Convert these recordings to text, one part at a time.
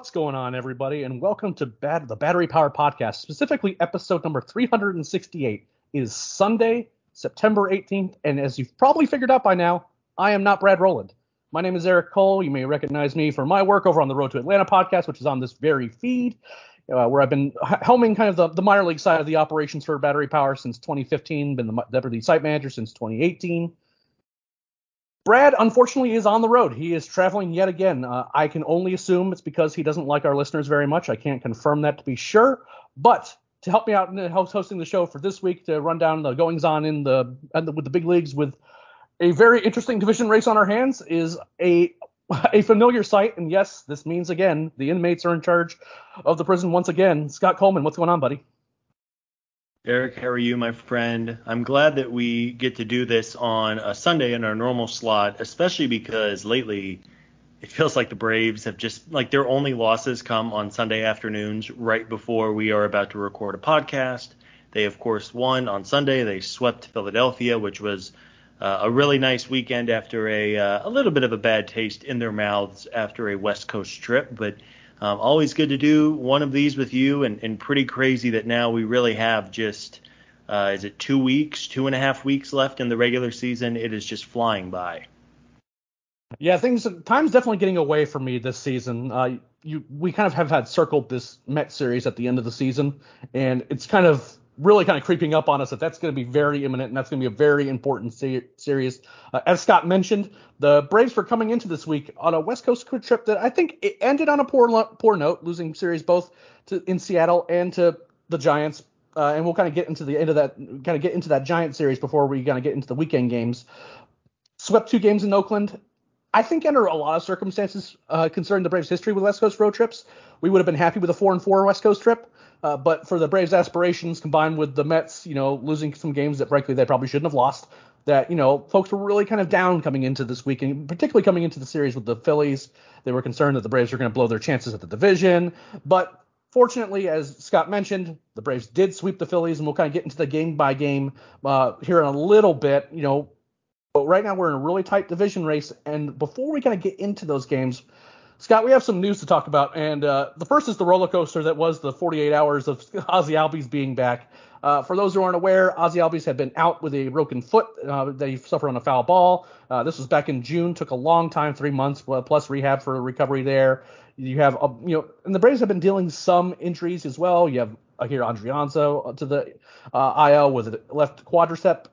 What's going on, everybody, and welcome to Bad the Battery Power Podcast. Specifically, episode number 368 is Sunday, September 18th, and as you've probably figured out by now, I am not Brad Rowland. My name is Eric Cole. You may recognize me for my work over on the Road to Atlanta podcast, which is on this very feed, uh, where I've been helming kind of the, the minor league side of the operations for Battery Power since 2015, been the deputy site manager since 2018. Brad, unfortunately, is on the road. He is traveling yet again. Uh, I can only assume it's because he doesn't like our listeners very much. I can't confirm that to be sure. But to help me out in hosting the show for this week, to run down the goings on in the, the with the big leagues with a very interesting division race on our hands, is a a familiar sight. And yes, this means again the inmates are in charge of the prison once again. Scott Coleman, what's going on, buddy? Eric, how are you, my friend? I'm glad that we get to do this on a Sunday in our normal slot, especially because lately it feels like the Braves have just like their only losses come on Sunday afternoons right before we are about to record a podcast. They of course won on Sunday. They swept Philadelphia, which was uh, a really nice weekend after a uh, a little bit of a bad taste in their mouths after a West Coast trip, but um, always good to do one of these with you, and, and pretty crazy that now we really have just uh, is it two weeks, two and a half weeks left in the regular season? It is just flying by. Yeah, things time's definitely getting away from me this season. Uh, you we kind of have had circled this Met series at the end of the season, and it's kind of really kind of creeping up on us that that's going to be very imminent and that's going to be a very important se- series. Uh, as Scott mentioned, the Braves were coming into this week on a West Coast trip that I think it ended on a poor poor note, losing series both to in Seattle and to the Giants. Uh, and we'll kind of get into the end of that, kind of get into that Giant series before we kind of get into the weekend games. Swept two games in Oakland. I think under a lot of circumstances, uh, considering the Braves' history with West Coast road trips, we would have been happy with a four and four West Coast trip. Uh, but for the Braves' aspirations combined with the Mets, you know, losing some games that frankly they probably shouldn't have lost, that you know folks were really kind of down coming into this week, and particularly coming into the series with the Phillies. They were concerned that the Braves were going to blow their chances at the division, but fortunately, as Scott mentioned, the Braves did sweep the Phillies, and we'll kind of get into the game by game uh, here in a little bit. You know, but right now we're in a really tight division race, and before we kind of get into those games, Scott, we have some news to talk about, and uh, the first is the roller coaster that was the 48 hours of Ozzie Albies being back. Uh, for those who aren't aware, Ozzie Albies had been out with a broken foot uh, that he suffered on a foul ball. Uh, this was back in June, took a long time, three months plus rehab for recovery there. You have, uh, you know, and the Braves have been dealing some injuries as well. You have Ehire Adrianza to the uh, IL with a left quadricep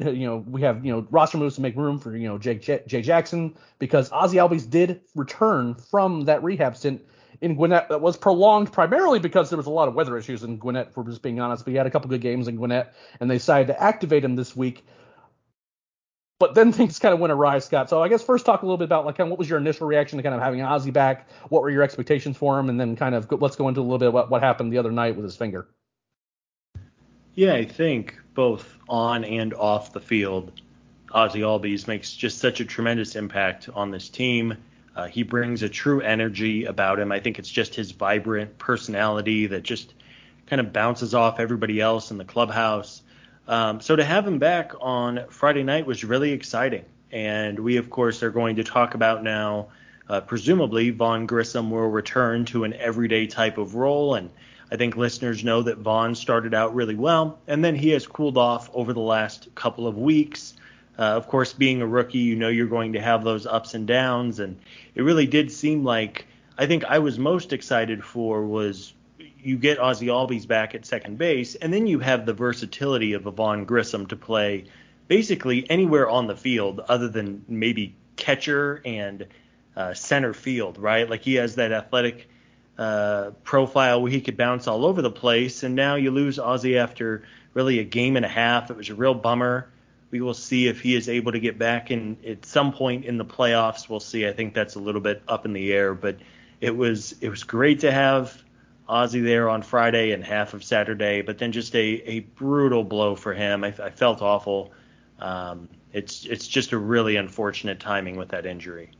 Uh, you know, we have, you know, roster moves to make room for, you know, Jake J, Jay Jackson because Ozzie Albies did return from that rehab stint in Gwinnett that was prolonged primarily because there was a lot of weather issues in Gwinnett, for just being honest. But he had a couple good games in Gwinnett, and they decided to activate him this week. But then things kind of went awry, Scott. So I guess first talk a little bit about like kind of what was your initial reaction to kind of having Ozzie back? What were your expectations for him? And then kind of let's go into a little bit about what happened the other night with his finger. Yeah, I think both on and off the field, Ozzie Albies makes just such a tremendous impact on this team. Uh, he brings a true energy about him. I think it's just his vibrant personality that just kind of bounces off everybody else in the clubhouse. Um, so to have him back on Friday night was really exciting. And we, of course, are going to talk about now uh, presumably Vaughn Grissom will return to an everyday type of role. And I think listeners know that Vaughn started out really well, and then he has cooled off over the last couple of weeks. Uh, of course, being a rookie, you know you're going to have those ups and downs, and it really did seem like I think I was most excited for was you get Ozzie Albies back at second base, and then you have the versatility of Vaughn Grissom to play basically anywhere on the field other than maybe catcher and uh, center field, right? Like he has that athletic uh, profile where he could bounce all over the place, and now you lose Ozzie after really a game and a half. It was a real bummer. We will see if he is able to get back in at some point in the playoffs. We'll see. I think that's a little bit up in the air, but it was it was great to have Ozzie there on Friday and half of Saturday, but then just a, a brutal blow for him. I, I felt awful. Um, it's it's just a really unfortunate timing with that injury.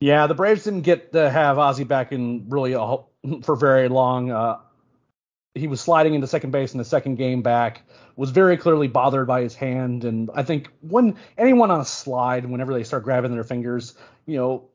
Yeah, the Braves didn't get to have Ozzie back in really a, for very long. Uh, he was sliding into second base in the second game back. Was very clearly bothered by his hand, and I think when anyone on a slide, whenever they start grabbing their fingers, you know,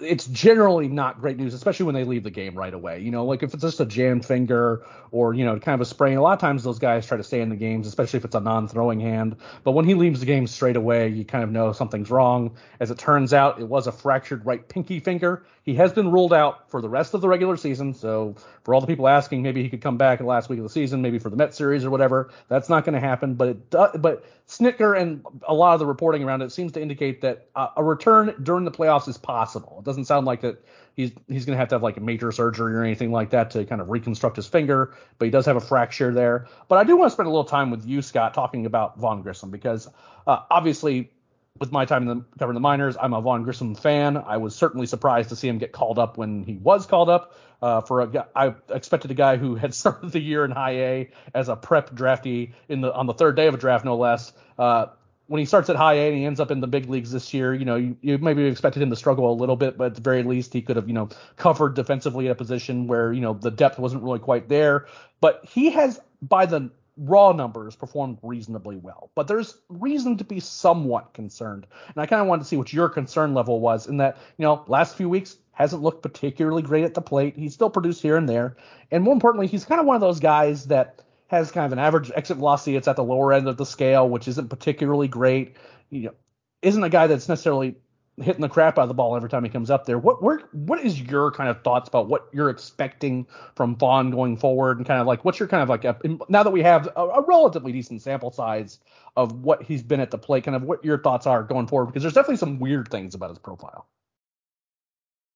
it's generally not great news, especially when they leave the game right away. You know, like if it's just a jammed finger or, you know, kind of a sprain, a lot of times those guys try to stay in the games, especially if it's a non throwing hand. But when he leaves the game straight away, you kind of know something's wrong. As it turns out, it was a fractured right pinky finger. He has been ruled out for the rest of the regular season. So for all the people asking, maybe he could come back in the last week of the season, maybe for the Met series or whatever. That's not going to happen. But it but Snitker and a lot of the reporting around it seems to indicate that uh, a return during the playoffs is possible. Doesn't sound like that he's he's going to have to have like a major surgery or anything like that to kind of reconstruct his finger, but he does have a fracture there. But I do want to spend a little time with you, Scott, talking about Vaughn Grissom because uh, obviously with my time in the, covering the minors, I'm a Vaughn Grissom fan. I was certainly surprised to see him get called up when he was called up. Uh, for a I expected a guy who had started the year in high A as a prep draftee in the on the third day of a draft, no less. Uh, when he starts at high A and he ends up in the big leagues this year, you know, you, you maybe expected him to struggle a little bit, but at the very least he could have, you know, covered defensively at a position where, you know, the depth wasn't really quite there. But he has, by the raw numbers, performed reasonably well. But there's reason to be somewhat concerned. And I kind of wanted to see what your concern level was in that, you know, last few weeks hasn't looked particularly great at the plate. He's still produced here and there. And more importantly, he's kind of one of those guys that – has kind of an average exit velocity. It's at the lower end of the scale, which isn't particularly great. You know, isn't a guy that's necessarily hitting the crap out of the ball every time he comes up there. What where, what is your kind of thoughts about what you're expecting from Vaughn going forward, and kind of like what's your kind of like uh, a, now that we have a, a, relatively decent sample size of what he's been at the plate, kind of what your thoughts are going forward because there's definitely some weird things about his profile.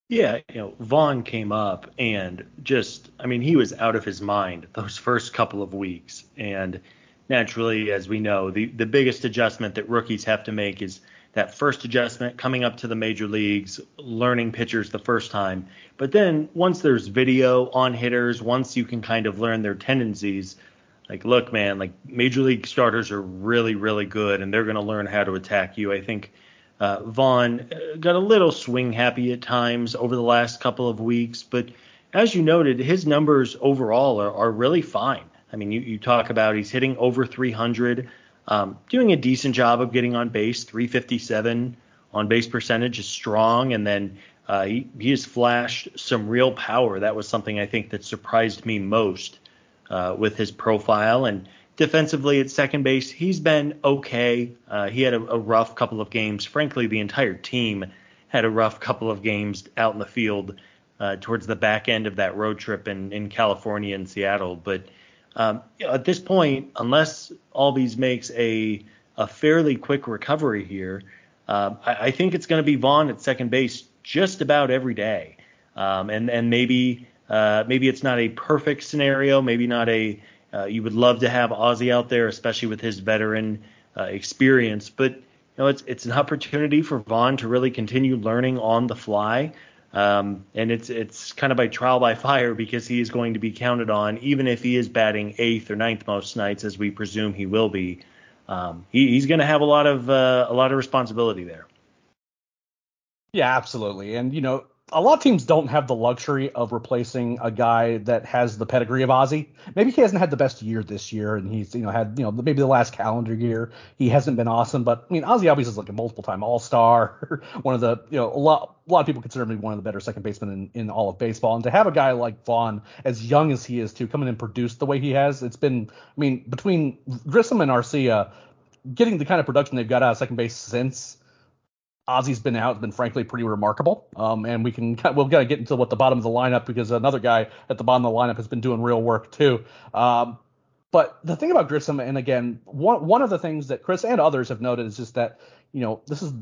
Yeah, you know, Vaughn came up and just, I mean, he was out of his mind those first couple of weeks. And naturally, as we know, the, the biggest adjustment that rookies have to make is that first adjustment coming up to the major leagues, learning pitchers the first time. But then once there's video on hitters, once you can kind of learn their tendencies, like, look, man, like major league starters are really, really good and they're going to learn how to attack you. I think uh, Vaughn uh, got a little swing happy at times over the last couple of weeks, but as you noted, his numbers overall are, are really fine. I mean, you, you talk about he's hitting over 300, um, doing a decent job of getting on base. 357 on base percentage is strong, and then uh, he, he has flashed some real power. That was something I think that surprised me most uh, with his profile. And defensively at second base, he's been okay. Uh, he had a, a, rough couple of games. Frankly, the entire team had a rough couple of games out in the field uh, towards the back end of that road trip in, in California and Seattle. But um, at this point, unless Albies makes a a fairly quick recovery here, uh, I, I, think it's going to be Vaughn at second base just about every day. Um, and and maybe uh, maybe it's not a perfect scenario, maybe not a uh, you would love to have Ozzie out there, especially with his veteran uh, experience. But you know, it's it's an opportunity for Vaughn to really continue learning on the fly. Um, and it's it's kind of by trial by fire because he is going to be counted on, even if he is batting eighth or ninth most nights, as we presume he will be. Um, he, he's going to have a lot of uh, a lot of responsibility there. Yeah, absolutely. And you know, a lot of teams don't have the luxury of replacing a guy that has the pedigree of Ozzie. Maybe he hasn't had the best year this year, and he's you know had you know maybe the last calendar year he hasn't been awesome. But I mean, Ozzie Albies is like a multiple time All Star, one of the you know a lot a lot of people consider him one of the better second basemen in, in all of baseball. And to have a guy like Vaughn, as young as he is, to come in and produce the way he has, it's been I mean between Grissom and Arcia, getting the kind of production they've got out of second base since Ozzie's been out has been frankly pretty remarkable. Um, and we can we'll kind of get into what the bottom of the lineup because another guy at the bottom of the lineup has been doing real work too. Um, but the thing about Grissom, and again, one one of the things that Chris and others have noted is just that you know this is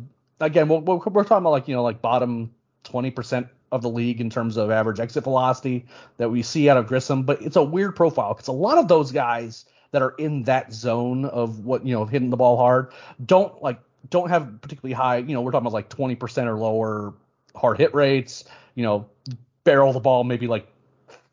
again we're, we're talking about like you know like bottom 20% of the league in terms of average exit velocity that we see out of Grissom, but it's a weird profile because a lot of those guys that are in that zone of what you know hitting the ball hard don't like don't have particularly high, you know, we're talking about like 20% or lower hard hit rates, you know, barrel the ball maybe like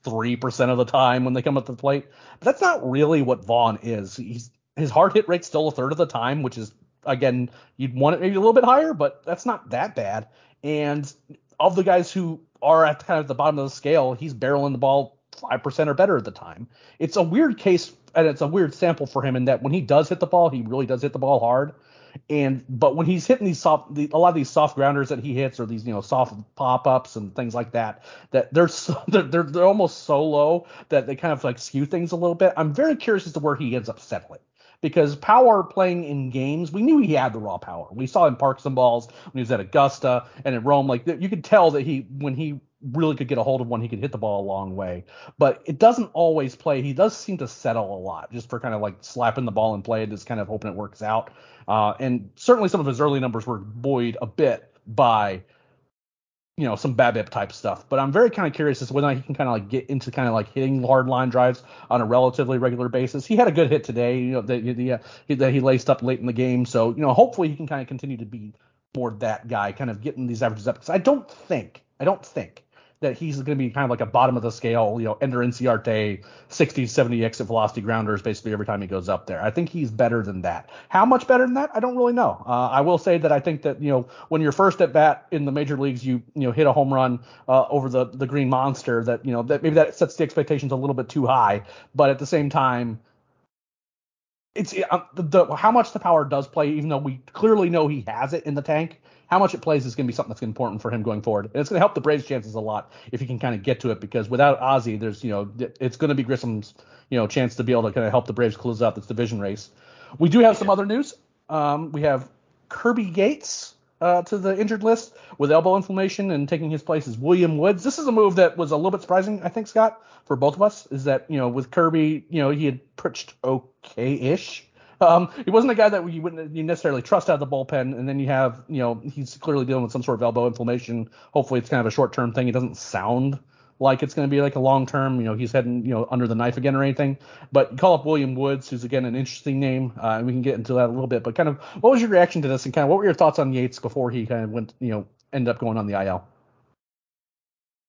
3% of the time when they come up to the plate. But that's not really what Vaughn is. He's his hard hit rate's still a third of the time, which is again, you'd want it maybe a little bit higher, but that's not that bad. And of the guys who are at kind of the bottom of the scale, he's barreling the ball 5% or better at the time. It's a weird case and it's a weird sample for him in that when he does hit the ball, he really does hit the ball hard. And but when he's hitting these soft, the, a lot of these soft grounders that he hits, or these you know soft pop ups and things like that, that they're, so, they're they're they're almost so low that they kind of like skew things a little bit. I'm very curious as to where he ends up settling because power playing in games, we knew he had the raw power. We saw him park some balls when he was at Augusta and at Rome. Like you could tell that he when he really could get a hold of one, he could hit the ball a long way. But it doesn't always play. He does seem to settle a lot just for kind of like slapping the ball and play it, just kind of hoping it works out. Uh, and certainly some of his early numbers were buoyed a bit by you know some BABIP type stuff. But I'm very kind of curious as to whether he can kind of like get into kind of like hitting hard line drives on a relatively regular basis. He had a good hit today, you know, that, the, uh, that he laced up late in the game. So you know, hopefully he can kind of continue to be more that guy, kind of getting these averages up. Because I don't think, I don't think that he's going to be kind of like a bottom of the scale, you know, Ender Inciarte 60, 70 exit velocity grounders basically every time he goes up there. I think he's better than that. How much better than that? I don't really know. Uh, I will say that I think that, you know, when you're first at bat in the major leagues, you, you know, hit a home run uh, over the, the green monster that, you know, that maybe that sets the expectations a little bit too high. But at the same time, it's uh, the, the, how much the power does play, even though we clearly know he has it in the tank how much it plays is going to be something that's important for him going forward. And it's going to help the Braves' chances a lot if he can kind of get to it because without Ozzie, there's you know it's going to be Grissom's you know chance to be able to kind of help the Braves close out this division race. We do have some other news. Um, we have Kirby Yates. uh, to the injured list with elbow inflammation, and taking his place is William Woods. This is a move that was a little bit surprising, I think, Scott, for both of us. Is that you know with Kirby, you know he had pitched okay-ish um, he wasn't a guy that you wouldn't you necessarily trust out of the bullpen. And then you have, you know, he's clearly dealing with some sort of elbow inflammation. Hopefully, it's kind of a short term thing. It doesn't sound like it's going to be like a long term. You know, he's heading, you know, under the knife again or anything. But call up William Woods, who's again an interesting name, uh, and we can get into that a little bit. But kind of, what was your reaction to this, and kind of what were your thoughts on Yates before he kind of went, you know, ended up going on the IL?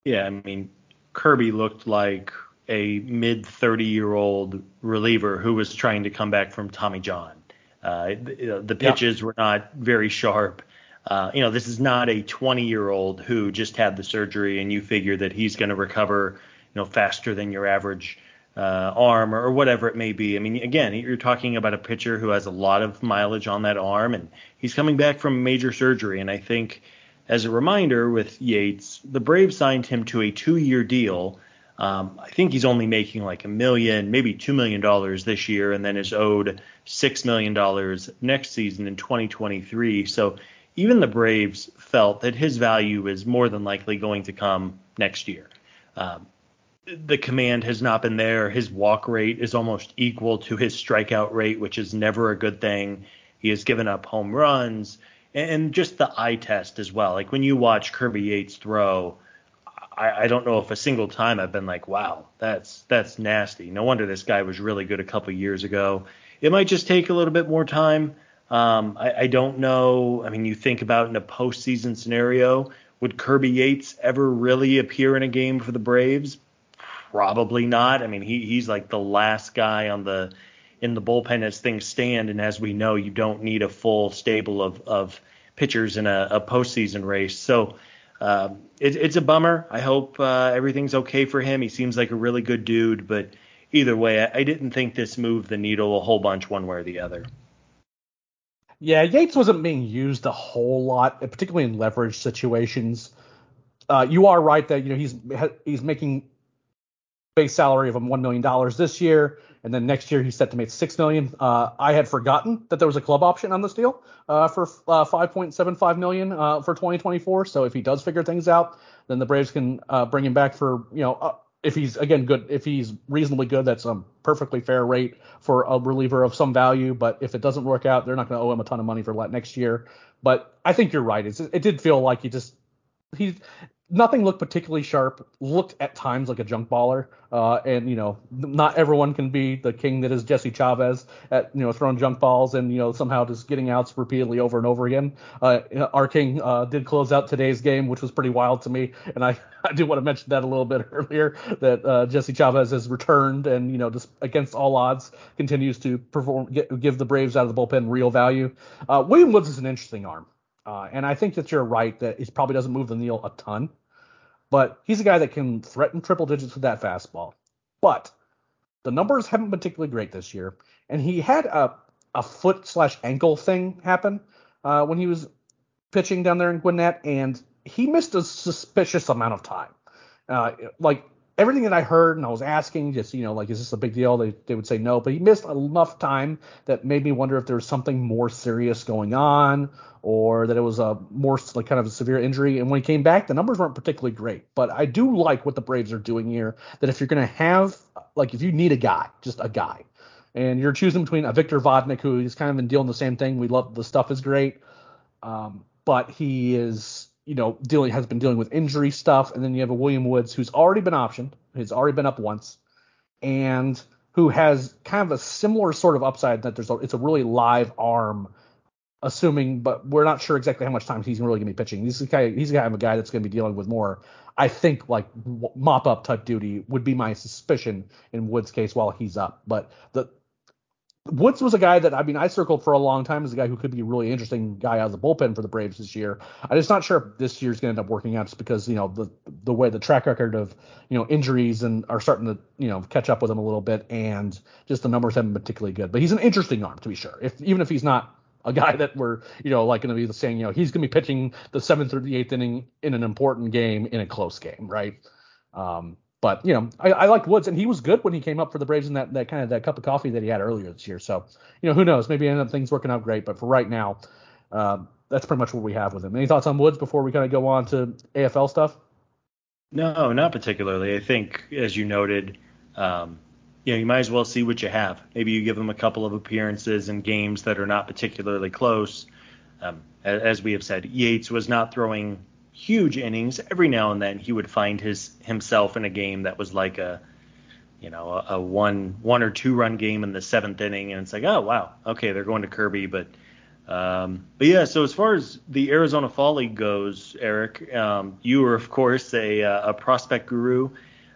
Yeah, I mean, Kirby looked like a mid 30 year old reliever who was trying to come back from Tommy John. Uh, the, the, pitches yeah. were not very sharp. Uh, you know, this is not a 20 year old who just had the surgery and you figure that he's going to recover, you know, faster than your average uh, arm or, whatever it may be. I mean, again, you're talking about a pitcher who has a lot of mileage on that arm and he's coming back from major surgery. And I think, as a reminder, with Yates, the Braves signed him to a two year deal um, I think he's only making like a million, maybe two million dollars this year, and then is owed six million dollars next season in 2023. So even the Braves felt that his value is more than likely going to come next year. Um, the command has not been there. His walk rate is almost equal to his strikeout rate, which is never a good thing. He has given up home runs and just the eye test as well. Like when you watch Kirby Yates throw, I, I don't know if a single time I've been like, wow, that's that's nasty. No wonder this guy was really good a couple years ago. It might just take a little bit more time. Um, I, I don't know. I mean, you think about in a postseason scenario, would Kirby Yates ever really appear in a game for the Braves? Probably not. I mean, he he's like the last guy on the in the bullpen as things stand, and as we know, you don't need a full stable of of pitchers in a, a postseason race. So um, it, it's a bummer. I hope uh, everything's okay for him. He seems like a really good dude, but either way, I, I didn't think this moved the needle a whole bunch one way or the other. Yeah, Yates wasn't being used a whole lot, particularly in leverage situations. Uh, you are right that you know he's he's making base salary of one million dollars this year, and then next year he's set to make six million. Uh, I had forgotten that there was a club option on this deal uh, for uh, 5.75 million uh, for 2024. So if he does figure things out, then the Braves can uh, bring him back for you know uh, if he's again good, if he's reasonably good, that's a perfectly fair rate for a reliever of some value. But if it doesn't work out, they're not going to owe him a ton of money for next year. But I think you're right. It's, it did feel like he just he nothing looked particularly sharp. Looked at times like a junk baller, uh, and you know, not everyone can be the king that is Jesse Chavez at you know throwing junk balls and you know somehow just getting outs repeatedly over and over again. Uh, our king uh, did close out today's game, which was pretty wild to me, and I I do want to mention that a little bit earlier that uh, Jesse Chavez has returned and you know just against all odds continues to perform get, give the Braves out of the bullpen real value. Uh, William Woods is an interesting arm. Uh, and I think that you're right that he probably doesn't move the needle a ton but he's a guy that can threaten triple digits with that fastball. But the numbers haven't been particularly great this year, and he had a a foot slash ankle thing happen uh, when he was pitching down there in Gwinnett, and he missed a suspicious amount of time. Uh, like everything that I heard and I was asking, just you know, like, is this a big deal? They they would say no, but he missed enough time that made me wonder if there was something more serious going on, or that it was a more like kind of a severe injury. And when he came back, the numbers weren't particularly great. But I do like what the Braves are doing here. That if you're going to have like if you need a guy, just a guy, and you're choosing between a Victor Vodnik who is kind of been dealing the same thing. We love the stuff is great, um, but he is you know, dealing has been dealing with injury stuff, and then you have a William Woods who's already been optioned, has already been up once, and who has kind of a similar sort of upside that there's a, it's a really live arm, assuming, but we're not sure exactly how much time he's really going to be pitching. He's the guy, he's a guy that's going to be dealing with more. I think like mop up type duty would be my suspicion in Woods' case while he's up, but the Woods was a guy that I mean I circled for a long time as a guy who could be a really interesting guy out of the bullpen for the Braves this year. I'm just not sure if this year's going to end up working out just because you know the the way the track record of you know injuries and are starting to you know catch up with him a little bit and just the numbers haven't been particularly good. But he's an interesting arm to be sure. If even if he's not a guy that we're you know like going to be saying you know he's going to be pitching the seventh or the eighth inning in an important game in a close game, right? Um, but you know, I, I like Woods, and he was good when he came up for the Braves in that, that kind of that cup of coffee that he had earlier this year. So you know, who knows? Maybe end up things working out great. But for right now, uh, that's pretty much what we have with him. Any thoughts on Woods before we kind of go on to AFL stuff? No, not particularly. I think, as you noted, um, you know, you might as well see what you have. Maybe you give him a couple of appearances in games that are not particularly close. Um, as we have said, Yates was not throwing huge innings. Every now and then he would find his himself in a game that was like a you know a, a one one or two run game in the seventh inning, and it's like oh wow okay they're going to Kirby, but um, but yeah. So as far as the Arizona Fall League goes, Eric, um, you were of course a, a prospect guru.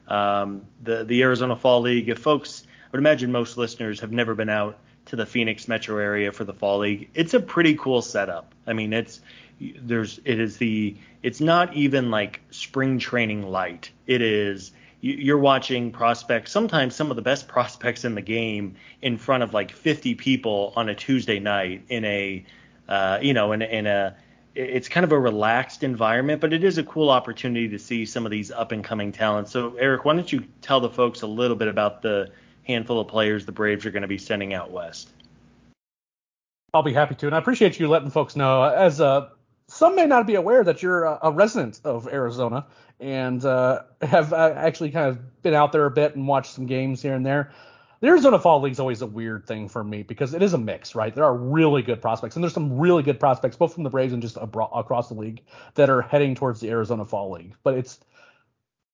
Um, the the Arizona Fall League. If folks, I would imagine most listeners have never been out to the Phoenix metro area for the Fall League. It's a pretty cool setup. I mean, it's there's it is the it's not even like spring training light. It is you're watching prospects, sometimes some of the best prospects in the game in front of like 50 people on a Tuesday night in a, uh, you know, in, in a, it's kind of a relaxed environment, but it is a cool opportunity to see some of these up and coming talents. So, Eric, why don't you tell the folks a little bit about the handful of players the Braves are going to be sending out west? I'll be happy to, and I appreciate you letting folks know. As a some may not be aware that you're a, a resident of Arizona and uh, have uh, actually kind of been out there a bit and watched some games here and there. The Arizona Fall League is always a weird thing for me because it is a mix, right? There are really good prospects, and there's some really good prospects, both from the Braves and just abro- across the league, that are heading towards the Arizona Fall League. But it's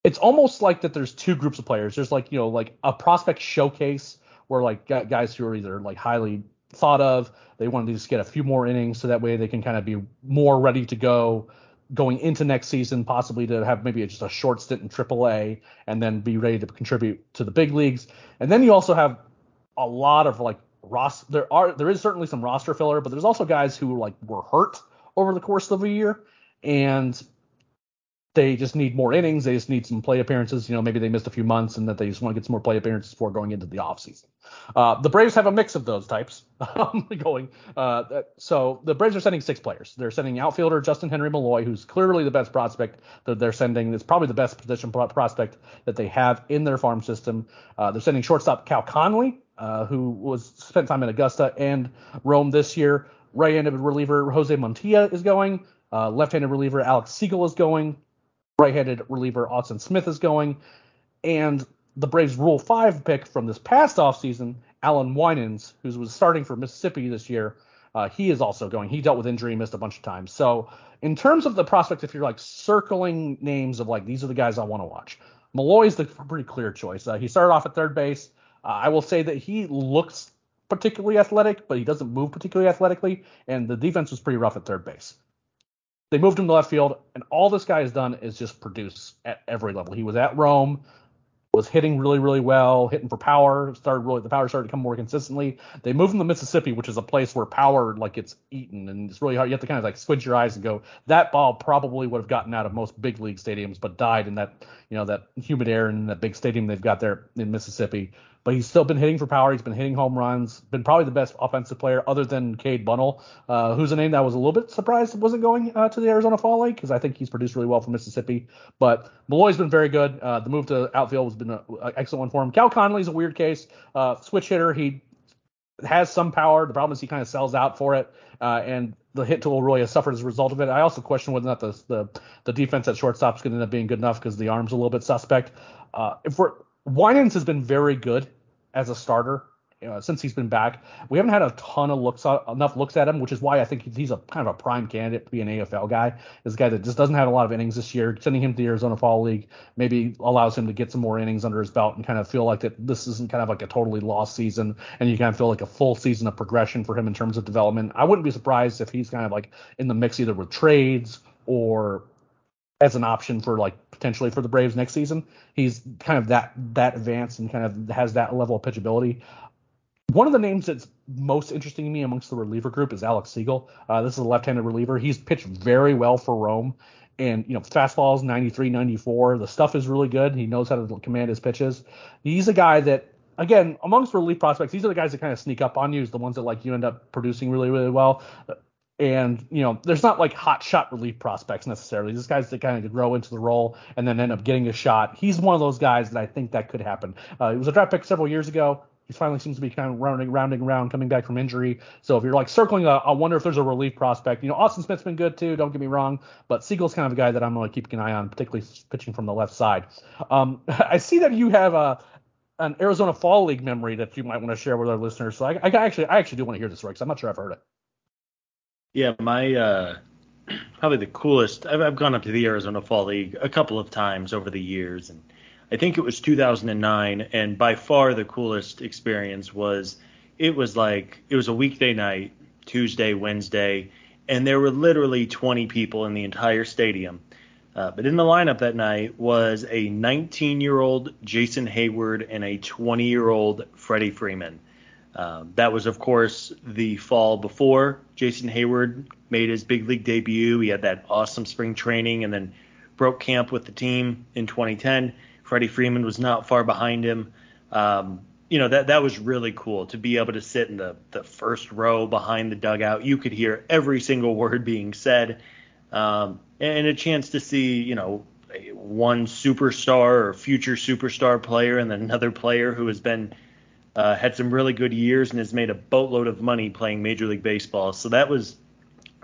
it's almost like that. There's two groups of players. There's like you know like a prospect showcase where like guys who are either like highly thought of. They wanted to just get a few more innings so that way they can kind of be more ready to go going into next season, possibly to have maybe just a short stint in AAA and then be ready to contribute to the big leagues. And then you also have a lot of like roster. There are there is certainly some roster filler, but there's also guys who like were hurt over the course of a year and they just need more innings. They just need some play appearances. You know, maybe they missed a few months and that they just want to get some more play appearances before going into the offseason. Uh, the Braves have a mix of those types um, going. Uh, so the Braves are sending six players. They're sending outfielder Justyn-Henry Malloy, who's clearly the best prospect that they're sending. It's probably the best position prospect that they have in their farm system. Uh, they're sending shortstop Cal Conley, uh, who was spent time in Augusta and Rome this year. Right-handed reliever Jose Montilla is going. Uh, left-handed reliever Alex Siegel is going right-handed reliever Austin Smith is going, and the Braves' Rule Five pick from this past offseason, Allan Winans, who was starting for Mississippi this year, uh, he is also going. He dealt with injury, missed a bunch of times. So in terms of the prospects, if you're like circling names of like these are the guys I want to watch, Malloy is the pretty clear choice. Uh, he started off at third base. Uh, I will say that he looks particularly athletic, but he doesn't move particularly athletically, and the defense was pretty rough at third base. They moved him to left field, and all this guy has done is just produce at every level. He was at Rome, was hitting really, really well, hitting for power. Started really the power started to come more consistently. They moved him to Mississippi, which is a place where power like gets eaten, and it's really hard. You have to kind of like squint your eyes and go, that ball probably would have gotten out of most big league stadiums, but died in that you know that humid air in that big stadium they've got there in Mississippi but he's still been hitting for power. He's been hitting home runs. Been probably the best offensive player other than Cade Bunnell, uh, who's a name that I was a little bit surprised wasn't going uh, to the Arizona Fall League because I think he's produced really well for Mississippi. But Malloy's been very good. Uh, the move to outfield has been an excellent one for him. Cal Conley's a weird case. Uh, switch hitter. He has some power. The problem is he kind of sells out for it, uh, and the hit tool really has suffered as a result of it. I also question whether or not the the, the defense at shortstop is going to end up being good enough because the arm's a little bit suspect. Uh, if we're Winans has been very good as a starter since he's been back. We haven't had a ton of looks uh, enough looks at him, which is why I think he's a kind of a prime candidate to be an AFL guy. This guy that just doesn't have a lot of innings this year. Sending him to the Arizona Fall League maybe allows him to get some more innings under his belt and kind of feel like that this isn't kind of like a totally lost season, and you kind of feel like a full season of progression for him in terms of development. I wouldn't be surprised if he's kind of like in the mix either with trades or as an option for like potentially for the Braves next season. He's kind of that that advanced and kind of has that level of pitchability. One of the names that's most interesting to me amongst the reliever group is Alex Siegel. Uh, this is a left-handed reliever. He's pitched very well for Rome, and you know fastballs 93, 94. The stuff is really good. He knows how to command his pitches. He's a guy that again, amongst relief prospects, these are the guys that kind of sneak up on you, is the ones that like you end up producing really, really well. And you know, there's not like hot shot relief prospects necessarily. This guys that kind of grow into the role and then end up getting a shot. He's one of those guys that I think that could happen. Uh, he was a draft pick several years ago. He finally seems to be kind of rounding, rounding around, coming back from injury. So if you're like circling, a, I wonder if there's a relief prospect. You know, Austin Smith's been good too. Don't get me wrong, but Siegel's kind of a guy that I'm going to keep an eye on, particularly pitching from the left side. Um, I see that you have a an Arizona Fall League memory that you might want to share with our listeners. So I, I actually, I actually do want to hear this, Rick. Because I'm not sure I've heard it. Yeah, my uh, probably the coolest. I've, I've gone up to the Arizona Fall League a couple of times over the years, and I think it was 2009. And by far the coolest experience was it was like it was a weekday night, Tuesday, Wednesday, and there were literally 20 people in the entire stadium. Uh, but in the lineup that night was a 19 year old Jason Heyward and a 20 year old Freddie Freeman. Um, that was, of course, the fall before Jason Heyward made his big league debut. He had that awesome spring training and then broke camp with the team in 2010. Freddie Freeman was not far behind him. Um, you know that that was really cool to be able to sit in the the first row behind the dugout. You could hear every single word being said, um, and a chance to see you know one superstar or future superstar player and then another player who has been uh, had some really good years and has made a boatload of money playing Major League Baseball. So that was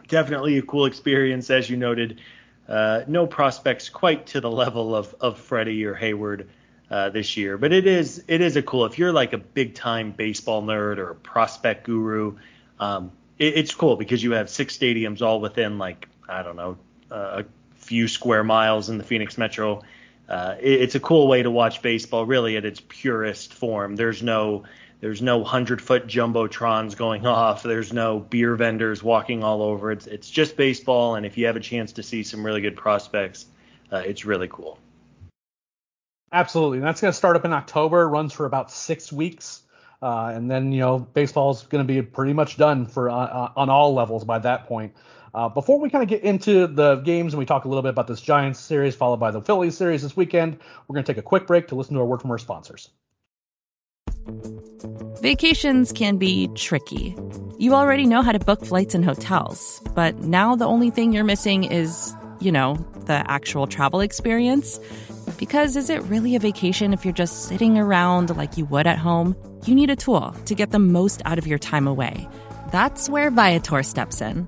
definitely a cool experience, as you noted. Uh, no prospects quite to the level of, of Freddie or Heyward uh, this year, but it is it is a cool. If you're like a big time baseball nerd or a prospect guru, um, it, it's cool because you have six stadiums all within like I don't know a few square miles in the Phoenix Metro uh, it, it's a cool way to watch baseball, really at its purest form. There's no there's no hundred foot jumbotrons going off. There's no beer vendors walking all over. It's it's just baseball, and if you have a chance to see some really good prospects, uh, it's really cool. Absolutely, and that's going to start up in October. Runs for about six weeks, uh, and then you know baseball is going to be pretty much done for uh, uh, on all levels by that point. Uh, before we kind of get into the games and we talk a little bit about this Giants series followed by the Phillies series this weekend, we're going to take a quick break to listen to a word from our sponsors. Vacations can be tricky. You already know how to book flights and hotels, but now the only thing you're missing is, you know, the actual travel experience. Because is it really a vacation if you're just sitting around like you would at home? You need a tool to get the most out of your time away. That's where Viator steps in.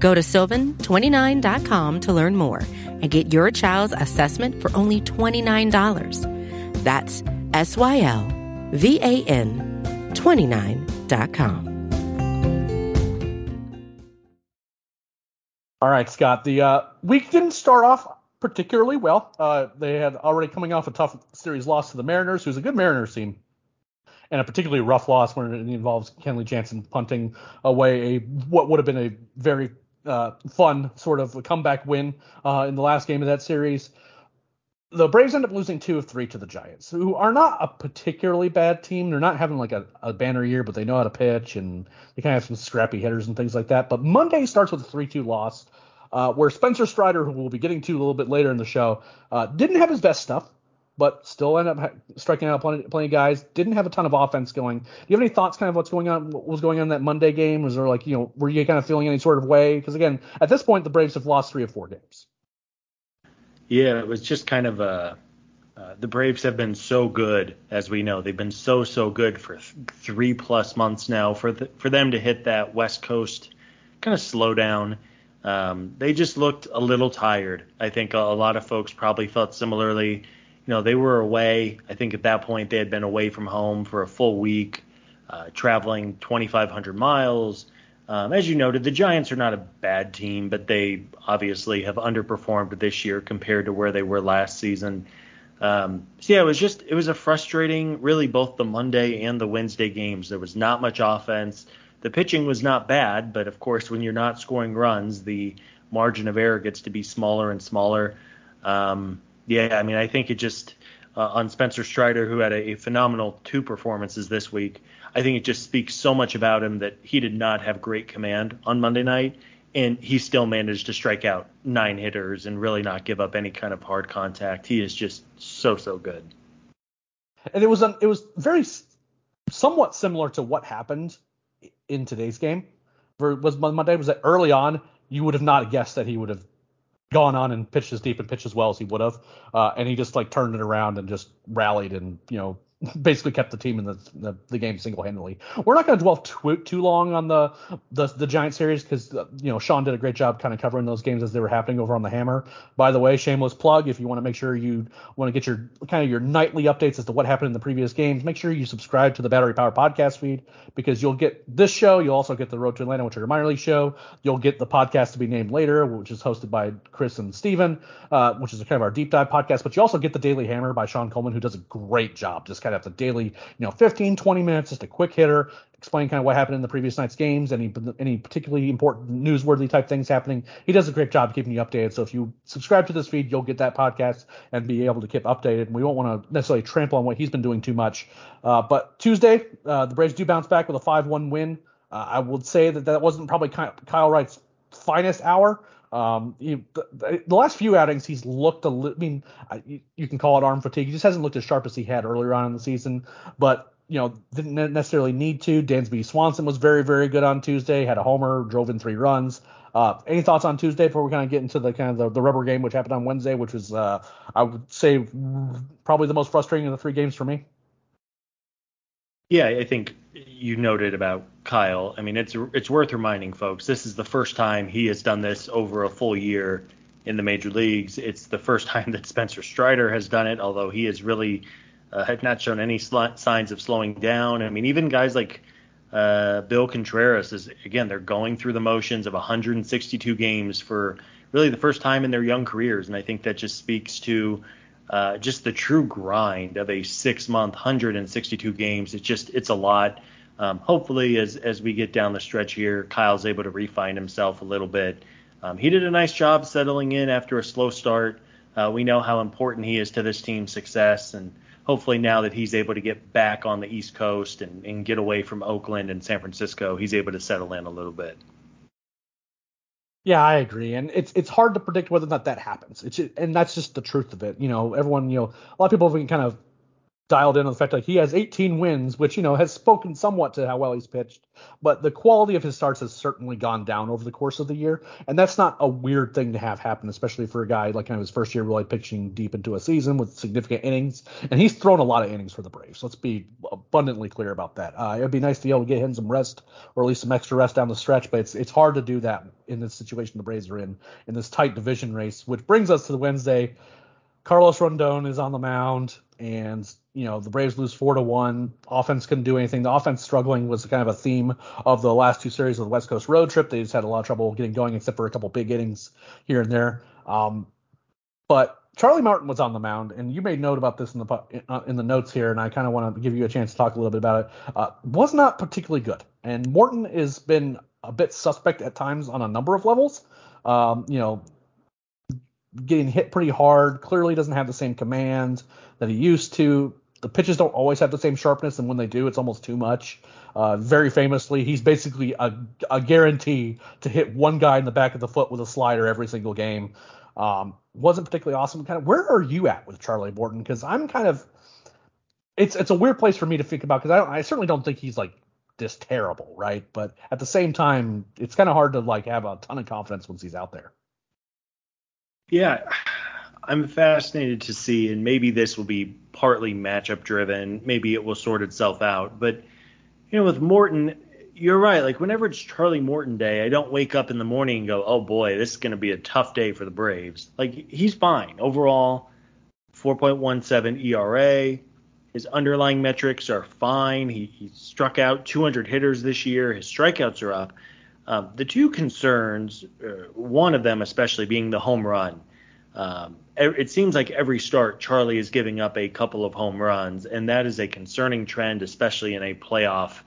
Go to sylvan29.com to learn more and get your child's assessment for only $29. That's S Y L V A N 29.com. All right, Scott. The uh, week didn't start off particularly well. Uh, they had already coming off a tough series loss to the Mariners, who's a good Mariners team, and a particularly rough loss when it involves Kenley Jansen punting away a what would have been a very uh, fun sort of comeback win uh, in the last game of that series the Braves end up losing two of three to the Giants, who are not a particularly bad team. They're not having like a, a banner year, but they know how to pitch and they kind of have some scrappy hitters and things like that. But Monday starts with a 3 2 loss, uh, where Spencer Strider, who we'll be getting to a little bit later in the show, uh, didn't have his best stuff, but still ended up striking out plenty, plenty of guys. Didn't have a ton of offense going. Do you have any thoughts, kind of what's going on, what was going on in that Monday game? Was there like, you know, were you kind of feeling any sort of way? Because again, at this point, the Braves have lost three or four games. Yeah, it was just kind of a. Uh, the Braves have been so good, as we know. They've been so so good for th- three plus months now. For the, for them to hit that West Coast kind of slowdown, um, they just looked a little tired. I think a, a lot of folks probably felt similarly. You know, they were away. I think at that point they had been away from home for a full week, uh, traveling 2,500 miles. Um, as you noted, the Giants are not a bad team, but they obviously have underperformed this year compared to where they were last season. Um, so yeah, it was just it was a frustrating, really both the Monday and the Wednesday games. There was not much offense. The pitching was not bad, but of course, when you're not scoring runs, the margin of error gets to be smaller and smaller. Um, yeah, I mean, I think it just uh, on Spencer Strider, who had a, a phenomenal two performances this week. I think it just speaks so much about him that he did not have great command on Monday night, and he still managed to strike out nine hitters and really not give up any kind of hard contact. He is just so so good. And it was um, it was very somewhat similar to what happened in today's game. For, Was Monday was that early on you would have not guessed that he would have gone on and pitched as deep and pitched as well as he would have, uh, and he just like turned it around and just rallied and you know basically kept the team in the the, the game single handedly. We're not going to dwell too, too long on the the, the Giant series because uh, you know Sean did a great job kind of covering those games as they were happening over on the Hammer. By the way, shameless plug if you want to make sure you want to get your kind of your nightly updates as to what happened in the previous games, make sure you subscribe to the Battery Power podcast feed because you'll get this show. You'll also get the Road to Atlanta, which is a minor league show. You'll get the podcast to be named later, which is hosted by Chris and Steven, uh, which is kind of our deep dive podcast. But you also get the Daily Hammer by Sean Coleman, who does a great job just kind of the daily, you know, 15, 20 minutes, just a quick hitter, explain kind of what happened in the previous night's games, any any particularly important newsworthy type things happening. He does a great job keeping you updated. So if you subscribe to this feed, you'll get that podcast and be able to keep updated. And we won't want to necessarily trample on what he's been doing too much. Uh, but Tuesday, uh, the Braves do bounce back with a 5-1 win. Uh, I would say that that wasn't probably Kyle Wright's finest hour. Um, the, the, last few outings, he's looked a little. I mean, you, you, can call it arm fatigue. He just hasn't looked as sharp as he had earlier on in the season. But you know, didn't necessarily need to. Dansby Swanson was very, very good on Tuesday. Had a homer, drove in three runs. Uh, any thoughts on Tuesday before we kind of get into the kind of the, the rubber game, which happened on Wednesday, which was uh, I would say probably the most frustrating of the three games for me. Yeah, I think you noted about Kyle. I mean, it's it's worth reminding folks. This is the first time he has done this over a full year in the major leagues. It's the first time that Spencer Strider has done it, although he has really uh, had not shown any sl- signs of slowing down. I mean, even guys like uh, Bill Contreras is again they're going through the motions of 162 games for really the first time in their young careers, and I think that just speaks to uh, just the true grind of a six month, 162 games. It's just it's a lot. Um, hopefully, as as we get down the stretch here, Kyle's able to refine himself a little bit. Um, he did a nice job settling in after a slow start. Uh, we know how important he is to this team's success, and hopefully now that he's able to get back on the East Coast and, and get away from Oakland and San Francisco, he's able to settle in a little bit. Yeah, I agree, and it's it's hard to predict whether or not that happens. It's and that's just the truth of it. You know, everyone, you know, a lot of people have been kind of dialed in on the fact that he has 18 wins, which you know has spoken somewhat to how well he's pitched. But the quality of his starts has certainly gone down over the course of the year, and that's not a weird thing to have happen, especially for a guy like kind of his first year really pitching deep into a season with significant innings. And he's thrown a lot of innings for the Braves. Let's be abundantly clear about that. Uh, it'd be nice to be able to get him some rest or at least some extra rest down the stretch, but it's it's hard to do that in this situation the Braves are in in this tight division race. Which brings us to the Wednesday. Carlos Rodon is on the mound, and you know the Braves lose four to one. Offense couldn't do anything. The offense struggling was kind of a theme of the last two series of the West Coast road trip. They just had a lot of trouble getting going, except for a couple big innings here and there. Um, but Charlie Morton was on the mound, and you made note about this in the uh, in the notes here, and I kind of want to give you a chance to talk a little bit about it. Uh, was not particularly good, and Morton has been a bit suspect at times on a number of levels. Um, you know, getting hit pretty hard. Clearly doesn't have the same command that he used to. The pitches don't always have the same sharpness, and when they do, it's almost too much. Uh, very famously, he's basically a, a, guarantee to hit one guy in the back of the foot with a slider every single game. Um, wasn't particularly awesome. Kind of, where are you at with Charlie Morton? Because I'm kind of, it's it's a weird place for me to think about because I don't, I certainly don't think he's like this terrible, right? But at the same time, it's kind of hard to like have a ton of confidence once he's out there. Yeah, I'm fascinated to see, and maybe this will be partly matchup driven. Maybe it will sort itself out. But you know, with Morton, you're right. Like whenever it's Charlie Morton day, I don't wake up in the morning and go, "Oh boy, this is going to be a tough day for the Braves." Like he's fine overall. 4.17 ERA. His underlying metrics are fine. He, he struck out 200 hitters this year. His strikeouts are up. Um, the two concerns, uh, one of them especially being the home run. Um, it seems like every start Charlie is giving up a couple of home runs, and that is a concerning trend, especially in a playoff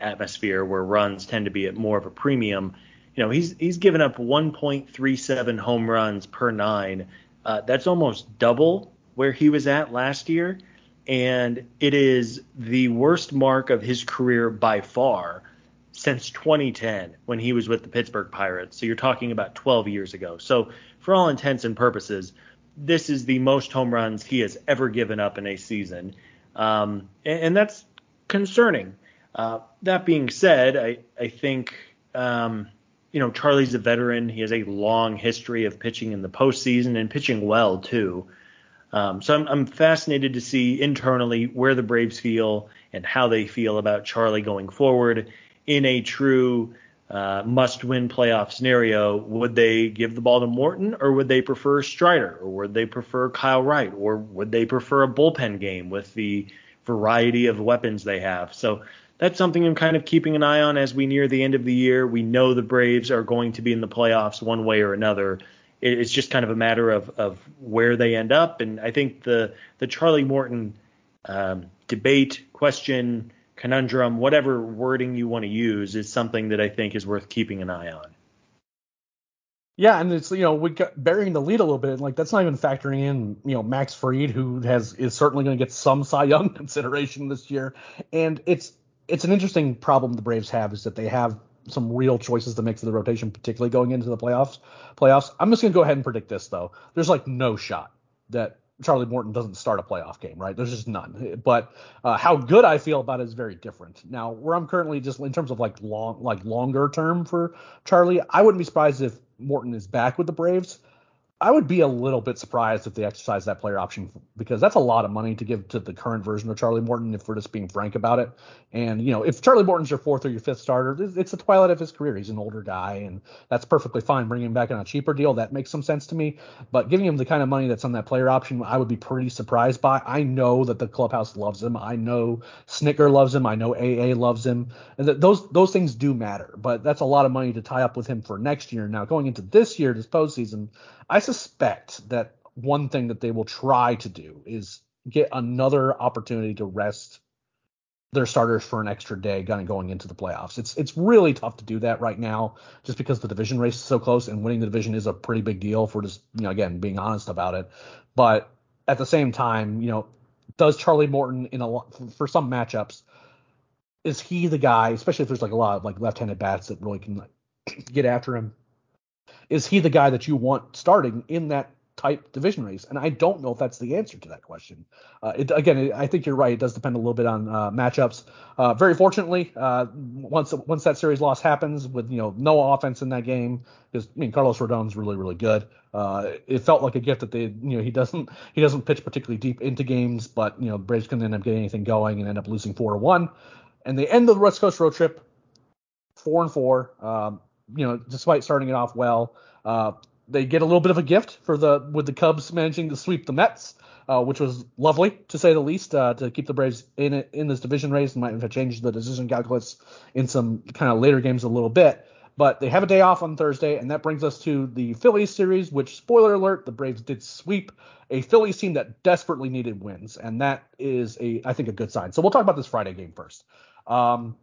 atmosphere where runs tend to be at more of a premium. You know, he's he's given up 1.37 home runs per nine. Uh, that's almost double where he was at last year, and it is the worst mark of his career by far since 2010 when he was with the Pittsburgh Pirates. So you're talking about 12 years ago. So for all intents and purposes, this is the most home runs he has ever given up in a season, um, and, and, that's concerning. Uh, that being said, I I think um, you know Charlie's a veteran. He has a long history of pitching in the postseason and pitching well too. Um, so I'm, I'm fascinated to see internally where the Braves feel and how they feel about Charlie going forward in a true uh, must-win playoff scenario. Would they give the ball to Morton, or would they prefer Strider, or would they prefer Kyle Wright, or would they prefer a bullpen game with the variety of weapons they have? So that's something I'm kind of keeping an eye on as we near the end of the year. We know the Braves are going to be in the playoffs one way or another. It's just kind of a matter of, of where they end up. And I think the the Charlie Morton um, debate, question, conundrum, whatever wording you want to use, is something that I think is worth keeping an eye on. Yeah, and it's you know we got burying the lead a little bit. Like that's not even factoring in you know Max Fried, who has is certainly going to get some Cy Young consideration this year, and it's it's an interesting problem the Braves have is that they have some real choices to make for the rotation, particularly going into the playoffs. Playoffs. I'm just gonna go ahead and predict this though. There's like no shot that Charlie Morton doesn't start a playoff game, right? There's just none. But uh, how good I feel about it is very different. Now, where I'm currently just in terms of like long, like longer term for Charlie, I wouldn't be surprised if Morton is back with the Braves. I would be a little bit surprised if they exercise that player option because that's a lot of money to give to the current version of Charlie Morton if we're just being frank about it. And you know, if Charlie Morton's your fourth or your fifth starter, it's the twilight of his career. He's an older guy, and that's perfectly fine. Bringing him back on a cheaper deal that makes some sense to me. But giving him the kind of money that's on that player option, I would be pretty surprised by. I know that the clubhouse loves him. I know Snitker loves him. I know AA loves him, and that those those things do matter. But that's a lot of money to tie up with him for next year. Now going into this year, this postseason. I suspect that one thing that they will try to do is get another opportunity to rest their starters for an extra day kind of going into the playoffs. It's it's really tough to do that right now just because the division race is so close and winning the division is a pretty big deal for just you know again being honest about it. But at the same time, you know, does Charlie Morton in a for some matchups is he the guy, especially if there's like a lot of like left-handed bats that really can like, get after him? Is he the guy that you want starting in that type division race? And I don't know if that's the answer to that question. Uh, it, again, I think you're right. It does depend a little bit on uh, matchups. Uh, very fortunately, uh, once once that series loss happens with you know no offense in that game, because I mean Carlos Rodon's really really good. Uh, it felt like a gift that they you know he doesn't he doesn't pitch particularly deep into games, but you know Braves can end up getting anything going and end up losing four to one, and they end the West Coast road trip four and four. Um, you know, despite starting it off well, uh, they get a little bit of a gift for the with the Cubs managing to sweep the Mets, uh, which was lovely to say the least. Uh, to keep the Braves in it, in this division race and might have changed the decision calculus in some kind of later games a little bit. But they have a day off on Thursday, and that brings us to the Phillies series, which, spoiler alert, the Braves did sweep a Phillies team that desperately needed wins, and that is a, I think, a good sign. So we'll talk about this Friday game first. Um,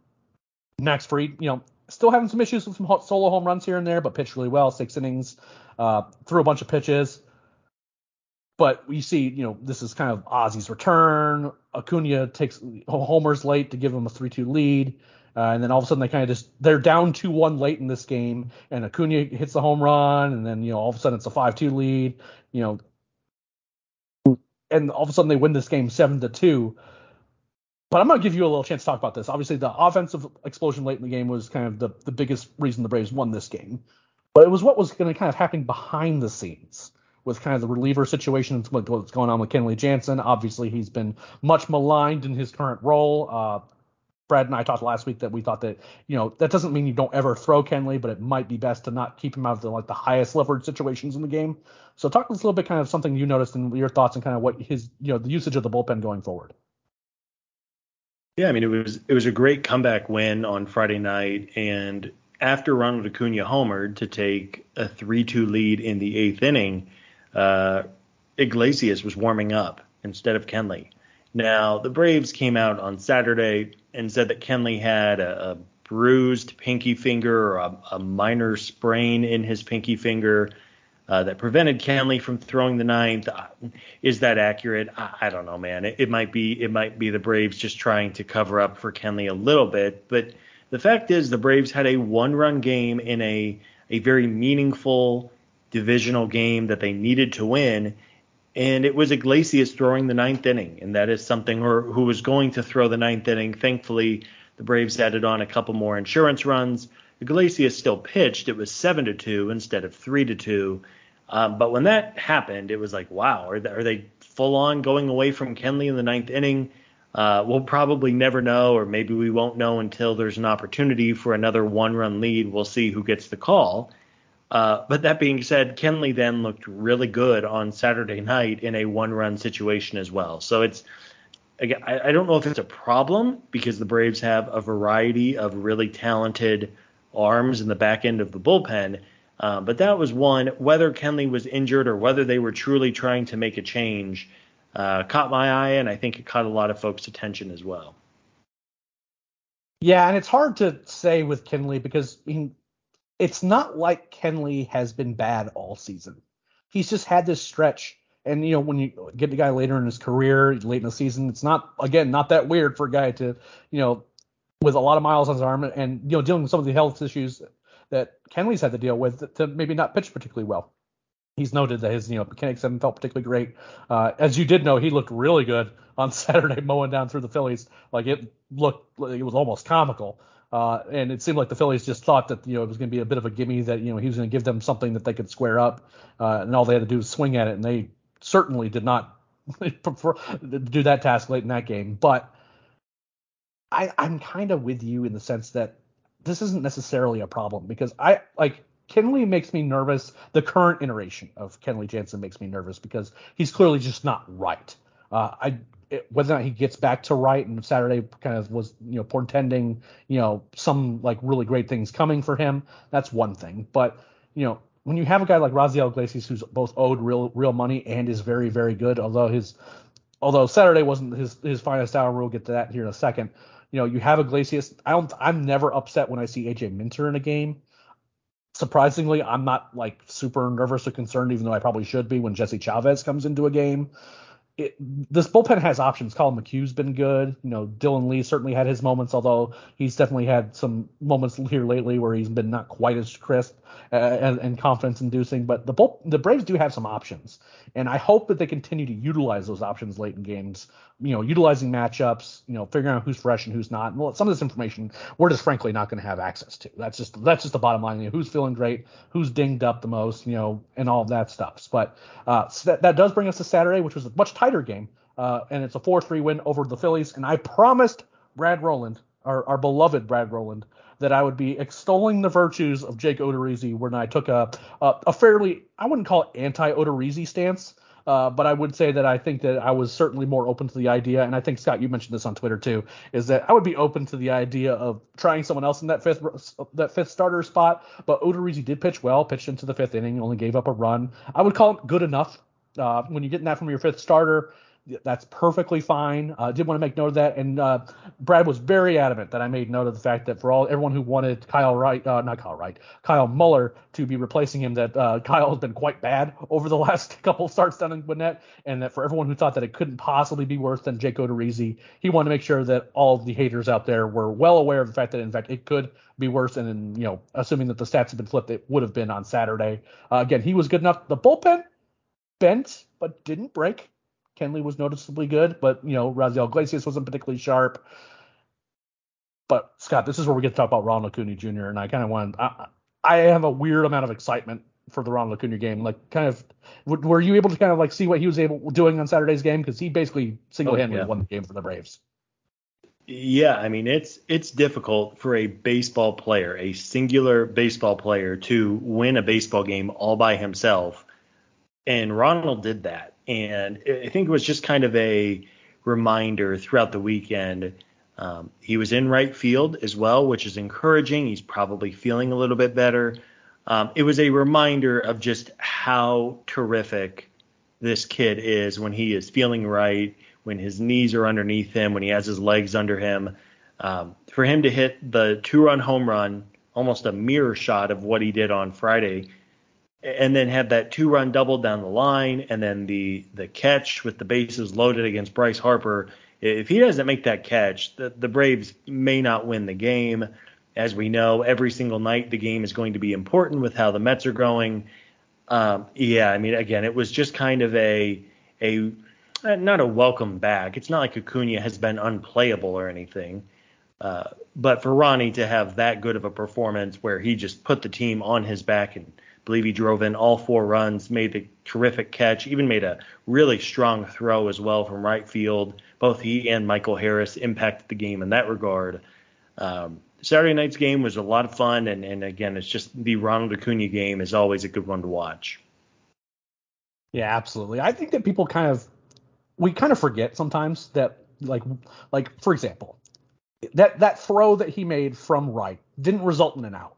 Max Fried, you know, still having some issues with some solo home runs here and there, but pitched really well, six innings, uh, threw a bunch of pitches. But we see, you know, this is kind of Ozzie's return. Acuna takes homers late to give him a 3-2 lead. Uh, and then all of a sudden they kind of just they're down 2-1 late in this game, and Acuna hits the home run, and then you know all of a sudden it's a 5-2 lead, you know, and all of a sudden they win this game 7 to 2. But I'm going to give you a little chance to talk about this. Obviously, the offensive explosion late in the game was kind of the, the biggest reason the Braves won this game. But it was what was going to kind of happen behind the scenes with kind of the reliever situation and what's going on with Kenley Jansen. Obviously, he's been much maligned in his current role. Uh, Brad and I talked last week that we thought that you know that doesn't mean you don't ever throw Kenley, but it might be best to not keep him out of the like the highest leverage situations in the game. So talk us a little bit kind of something you noticed and your thoughts and kind of what his you know the usage of the bullpen going forward. Yeah, I mean it was it was a great comeback win on Friday night, and after Ronald Acuna homered to take a 3-2 lead in the eighth inning, uh, Iglesias was warming up instead of Kenley. Now the Braves came out on Saturday and said that Kenley had a, a bruised pinky finger or a, a minor sprain in his pinky finger uh, that prevented Kenley from throwing the ninth. Uh, is that accurate? I, I don't know, man. It, it, might be. It might be the Braves just trying to cover up for Kenley a little bit. But the fact is, the Braves had a one-run game in a a very meaningful divisional game that they needed to win. And it was Iglesias throwing the ninth inning, and that is something or who was going to throw the ninth inning. Thankfully, the Braves added on a couple more insurance runs. Iglesias still pitched. It was seven to two instead of three to two. Um, but when that happened, it was like, wow, are they, are they full on going away from Kenley in the ninth inning. Uh, we'll probably never know, or maybe we won't know until there's an opportunity for another one run lead. We'll see who gets the call. Uh, but that being said, Kenley then looked really good on Saturday night in a one run situation as well. So it's, again, I, I don't know if it's a problem because the Braves have a variety of really talented arms in the back end of the bullpen. Uh, but that was one. Whether Kenley was injured or whether they were truly trying to make a change uh, caught my eye, and I think it caught a lot of folks' attention as well. Yeah, and it's hard to say with Kenley because mean, it's not like Kenley has been bad all season. He's just had this stretch. And you know, when you get the guy later in his career, late in the season, it's not again not that weird for a guy to, you know, with a lot of miles on his arm and you know dealing with some of the health issues that Kenley's had to deal with to maybe not pitch particularly well. He's noted that his you know mechanics haven't felt particularly great. Uh, as you did know, he looked really good on Saturday mowing down through the Phillies. Like it looked, it was almost comical. Uh, and it seemed like the Phillies just thought that you know it was going to be a bit of a gimme that you know he was going to give them something that they could square up, uh, and all they had to do was swing at it, and they certainly did not do that task late in that game. But I, I'm kind of with you in the sense that this isn't necessarily a problem because I like Kenley makes me nervous. The current iteration of Kenley Jansen makes me nervous because he's clearly just not right. Uh, I it, whether or not he gets back to right and Saturday kind of was you know portending you know some like really great things coming for him. That's one thing, but you know when you have a guy like Raisel Iglesias who's both owed real real money and is very very good, although his although Saturday wasn't his his finest hour, we'll get to that here in a second. You know, you have Iglesias. I don't. I'm never upset when I see AJ Minter in a game. Surprisingly, I'm not like super nervous or concerned, even though I probably should be when Jesse Chavez comes into a game it, this bullpen has options. Collin McHugh's been good. You know, Dylan Lee certainly had his moments, although he's definitely had some moments here lately where he's been not quite as crisp uh, and, and confidence inducing. But the bull, the Braves do have some options, and I hope that they continue to utilize those options late in games you know, utilizing matchups, you know, figuring out who's fresh and who's not. And some of this information we're just frankly not going to have access to. That's just that's just the bottom line. You know, who's feeling great, who's dinged up the most, you know, and all of that stuff. But uh, so that, that does bring us to Saturday, which was a much tighter game, uh, and it's a 4-3 win over the Phillies. And I promised Brad Rowland, our, our beloved Brad Rowland, that I would be extolling the virtues of Jake Odorizzi when I took a a, a fairly I wouldn't call it anti Odorizzi stance uh, but I would say that I think that I was certainly more open to the idea, and I think Scott, you mentioned this on Twitter too, is that I would be open to the idea of trying someone else in that fifth that fifth starter spot. But Odorizzi did pitch well, pitched into the fifth inning, only gave up a run. I would call it good enough. Uh, when you're getting that from your fifth starter, that's perfectly fine. I uh, did want to make note of that, and uh, Brad was very adamant that I made note of the fact that for all everyone who wanted Kyle Wright, uh, not Kyle Wright, Kyle Muller to be replacing him, that uh, Kyle has been quite bad over the last couple starts down in Gwinnett, and that for everyone who thought that it couldn't possibly be worse than Jake Odorizzi, he wanted to make sure that all the haters out there were well aware of the fact that in fact it could be worse, and in, you know, assuming that the stats had been flipped, it would have been on Saturday. Uh, again, he was good enough. The bullpen bent but didn't break. Kenley was noticeably good, but you know Raisel Iglesias wasn't particularly sharp. But Scott, this is where we get to talk about Ronald Acuna Jr. and I kind of want I, I have a weird amount of excitement for the Ronald Acuna game. Like, kind of, were you able to kind of like see what he was able doing on Saturday's game because he basically single-handedly oh, yeah. won the game for the Braves. Yeah, I mean it's it's difficult for a baseball player, a singular baseball player, to win a baseball game all by himself, and Ronald did that. And I think it was just kind of a reminder throughout the weekend. Um, he was in right field as well, which is encouraging. He's probably feeling a little bit better. Um, it was a reminder of just how terrific this kid is when he is feeling right, when his knees are underneath him, when he has his legs under him. Um, for him to hit the two run home run, almost a mirror shot of what he did on Friday, and then have that two run double down the line and then the the catch with the bases loaded against Bryce Harper. If he doesn't make that catch, the, the Braves may not win the game. As we know, every single night the game is going to be important with how the Mets are going. Um, yeah, I mean, again, it was just kind of a a not a welcome back. It's not like Acuna has been unplayable or anything. Uh, but for Ronnie to have that good of a performance where he just put the team on his back and believe he drove in all four runs, made the terrific catch, even made a really strong throw as well from right field. Both he and Michael Harris impacted the game in that regard. Um, Saturday night's game was a lot of fun, and, and again, it's just the Ronald Acuna game is always a good one to watch. Yeah, absolutely. I think that people kind of we kind of forget sometimes that like like for example, that that throw that he made from right didn't result in an out,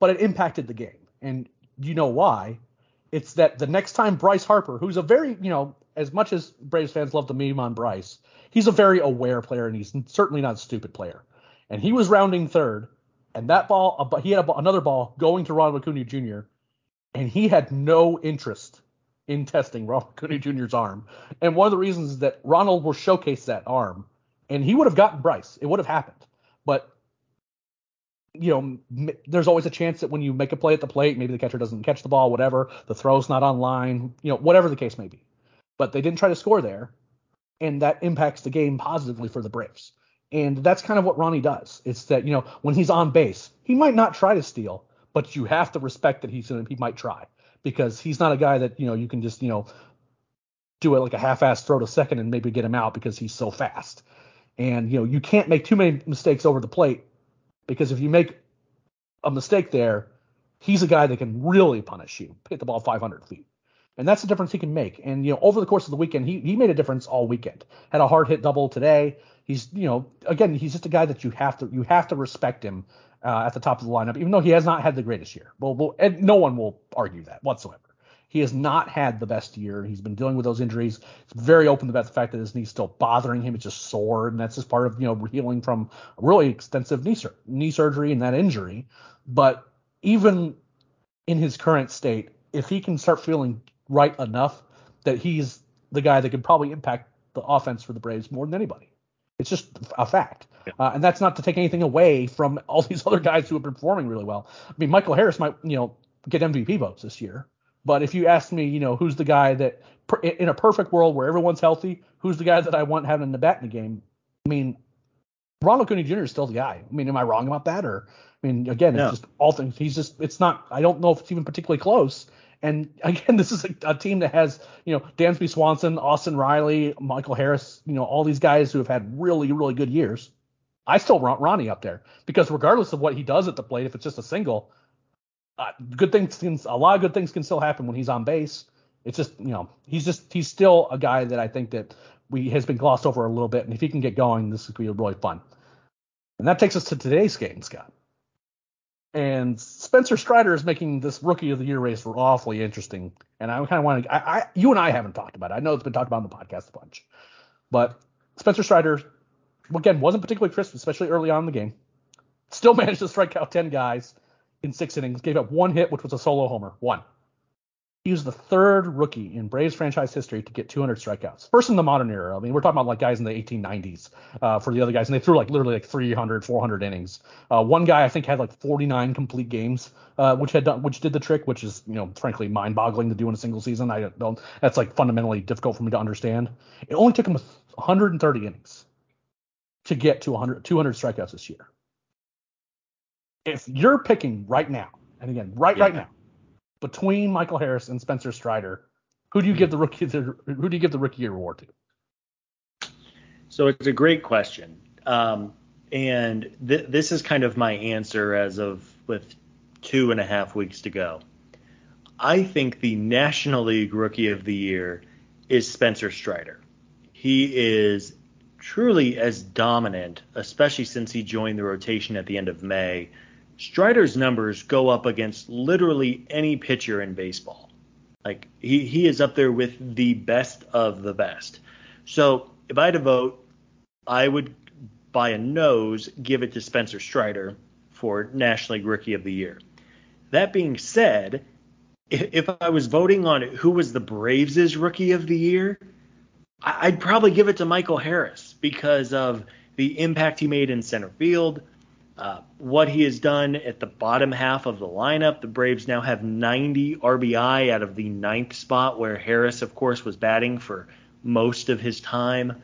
but it impacted the game, and you know why? It's that the next time Bryce Harper, who's a very you know as much as Braves fans love to meme on Bryce, he's a very aware player and he's certainly not a stupid player. And he was rounding third, and that ball, he had another ball going to Ronald Acuna Jr. and he had no interest in testing Ronald Acuna Jr.'s arm. And one of the reasons is that Ronald will showcase that arm, and he would have gotten Bryce. It would have happened. But you know, there's always a chance that when you make a play at the plate, maybe the catcher doesn't catch the ball, whatever, the throw's not on line, you know, whatever the case may be. But they didn't try to score there, and that impacts the game positively for the Braves. And that's kind of what Ronnie does. It's that, you know, when he's on base, he might not try to steal, but you have to respect that he's gonna, he might try because he's not a guy that you know you can just you know do it like a half-ass throw to second and maybe get him out because he's so fast. And you know you can't make too many mistakes over the plate because if you make a mistake there, he's a guy that can really punish you, hit the ball 500 feet. And that's the difference he can make. And you know, over the course of the weekend, he he made a difference all weekend. Had a hard hit double today. He's you know, again, he's just a guy that you have to you have to respect him uh, at the top of the lineup, even though he has not had the greatest year. Well, and no one will argue that whatsoever. He has not had the best year. He's been dealing with those injuries. He's very open about the fact that his knee's still bothering him. It's just sore, and that's just part of you know healing from a really extensive knee sur- knee surgery and that injury. But even in his current state, if he can start feeling right enough that he's the guy that could probably impact the offense for the Braves more than anybody. It's just a fact. Uh, and that's not to take anything away from all these other guys who have been performing really well. I mean, Michael Harris might, you know, get MVP votes this year. But if you ask me, you know, who's the guy that, in a perfect world where everyone's healthy, who's the guy that I want having the bat in the game? I mean, Ronald Acuna Jr. is still the guy. I mean, am I wrong about that? Or, I mean, again, no. it's just all things. He's just, it's not, I don't know if it's even particularly close. And again, this is a, a, team that has, you know, Dansby Swanson, Austin Riley, Michael Harris, you know, all these guys who have had really, really good years. I still want Ronnie up there because regardless of what he does at the plate, if it's just a single, uh, good things can, a lot of good things can still happen when he's on base. It's just, you know, he's just, he's still a guy that I think that we has been glossed over a little bit. And if he can get going, this could be really fun. And that takes us to today's game, Scott. And Spencer Strider is making this rookie of the year race awfully interesting. And I kind of want to, I, I, you and I haven't talked about it. I know it's been talked about on the podcast a bunch, but Spencer Strider, again, wasn't particularly crisp, especially early on in the game. Still managed to strike out 10 guys in six innings, gave up one hit, which was a solo homer. One. He was the third rookie in Braves franchise history to get 200 strikeouts. First in the modern era. I mean, we're talking about like guys in the 1890s uh, for the other guys, and they threw like literally like 300, 400 innings. Uh, one guy I think had like 49 complete games, uh, which had done, which did the trick, which is you know frankly mind-boggling to do in a single season. I don't. That's like fundamentally difficult for me to understand. It only took him 130 innings to get to 100, 200 strikeouts this year. If you're picking right now, and again, right yeah. right now, between Michael Harris and Spencer Strider, who do you give the rookie the, who do you give the rookie award to? So it's a great question, um, and th- this is kind of my answer as of with two and a half weeks to go. I think the National League Rookie of the Year is Spencer Strider. He is truly as dominant, especially since he joined the rotation at the end of May, Strider's numbers go up against literally any pitcher in baseball. Like he, he is up there with the best of the best. So if I had to vote, I would by a nose give it to Spencer Strider for National League Rookie of the Year. That being said, if I was voting on who was the Braves' Rookie of the Year, I'd probably give it to Michael Harris because of the impact he made in center field, uh, what he has done at the bottom half of the lineup. The Braves now have 90 RBI out of the ninth spot, where Harris, of course, was batting for most of his time.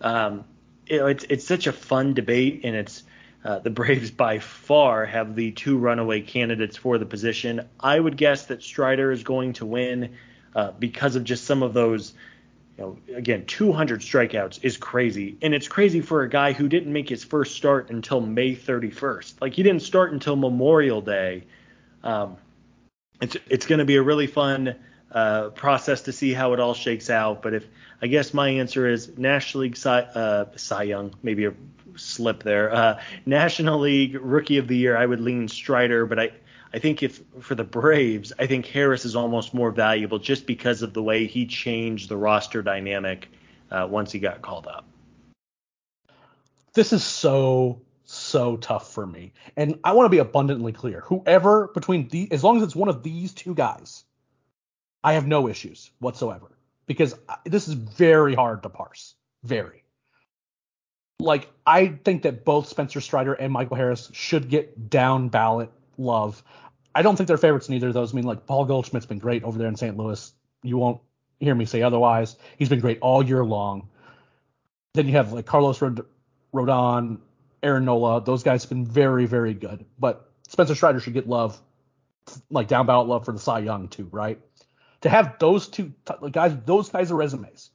Um, know, it's it's such a fun debate, and it's uh, the Braves by far have the two runaway candidates for the position. I would guess that Strider is going to win. uh, because of just some of those. Know, again, 200 strikeouts is crazy, and it's crazy for a guy who didn't make his first start until May 31st. Like he didn't start until Memorial Day. Um, it's it's going to be a really fun uh, process to see how it all shakes out. But if I guess my answer is National League Cy, uh, Cy Young, maybe a slip there. Uh, National League Rookie of the Year, I would lean Strider, but I I think if for the Braves, I think Harris is almost more valuable just because of the way he changed the roster dynamic uh, once he got called up. This is so so tough for me, and I want to be abundantly clear. Whoever between the, as long as it's one of these two guys, I have no issues whatsoever because this is very hard to parse. Very. Like I think that both Spencer Strider and Michael Harris should get down ballot love. I don't think they're favorites in either of those. I mean, like Paul Goldschmidt's been great over there in St. Louis. You won't hear me say otherwise. He's been great all year long. Then you have like Carlos Rod- Rodon, Aaron Nola. Those guys have been very, very good. But Spencer Strider should get love, like down ballot love for the Cy Young too, right? To have those two t- guys, those guys are resumes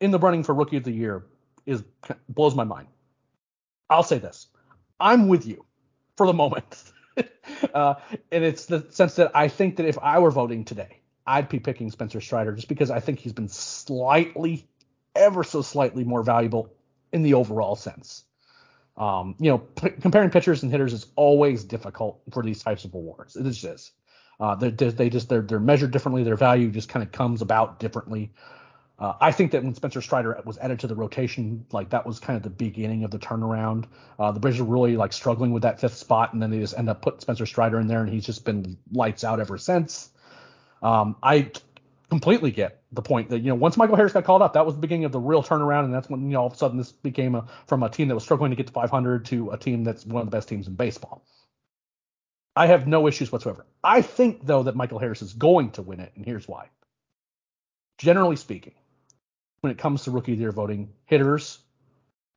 in the running for Rookie of the Year is blows my mind. I'll say this: I'm with you for the moment. uh, and it's the sense that I think that if I were voting today, I'd be picking Spencer Strider just because I think he's been slightly, ever so slightly more valuable in the overall sense. Um, you know, p- comparing pitchers and hitters is always difficult for these types of awards. It is just. Uh, they, they just they're they're measured differently. Their value just kind of comes about differently. Uh, I think that when Spencer Strider was added to the rotation, like that was kind of the beginning of the turnaround. Uh, the Braves are really like struggling with that fifth spot, and then they just end up putting Spencer Strider in there, and he's just been lights out ever since. Um, I completely get the point that you know once Michael Harris got called up, that was the beginning of the real turnaround, and that's when you know all of a sudden this became a from a team that was struggling to get to 500 to a team that's one of the best teams in baseball. I have no issues whatsoever. I think though that Michael Harris is going to win it, and here's why. Generally speaking, when it comes to rookie of the year voting, hitters,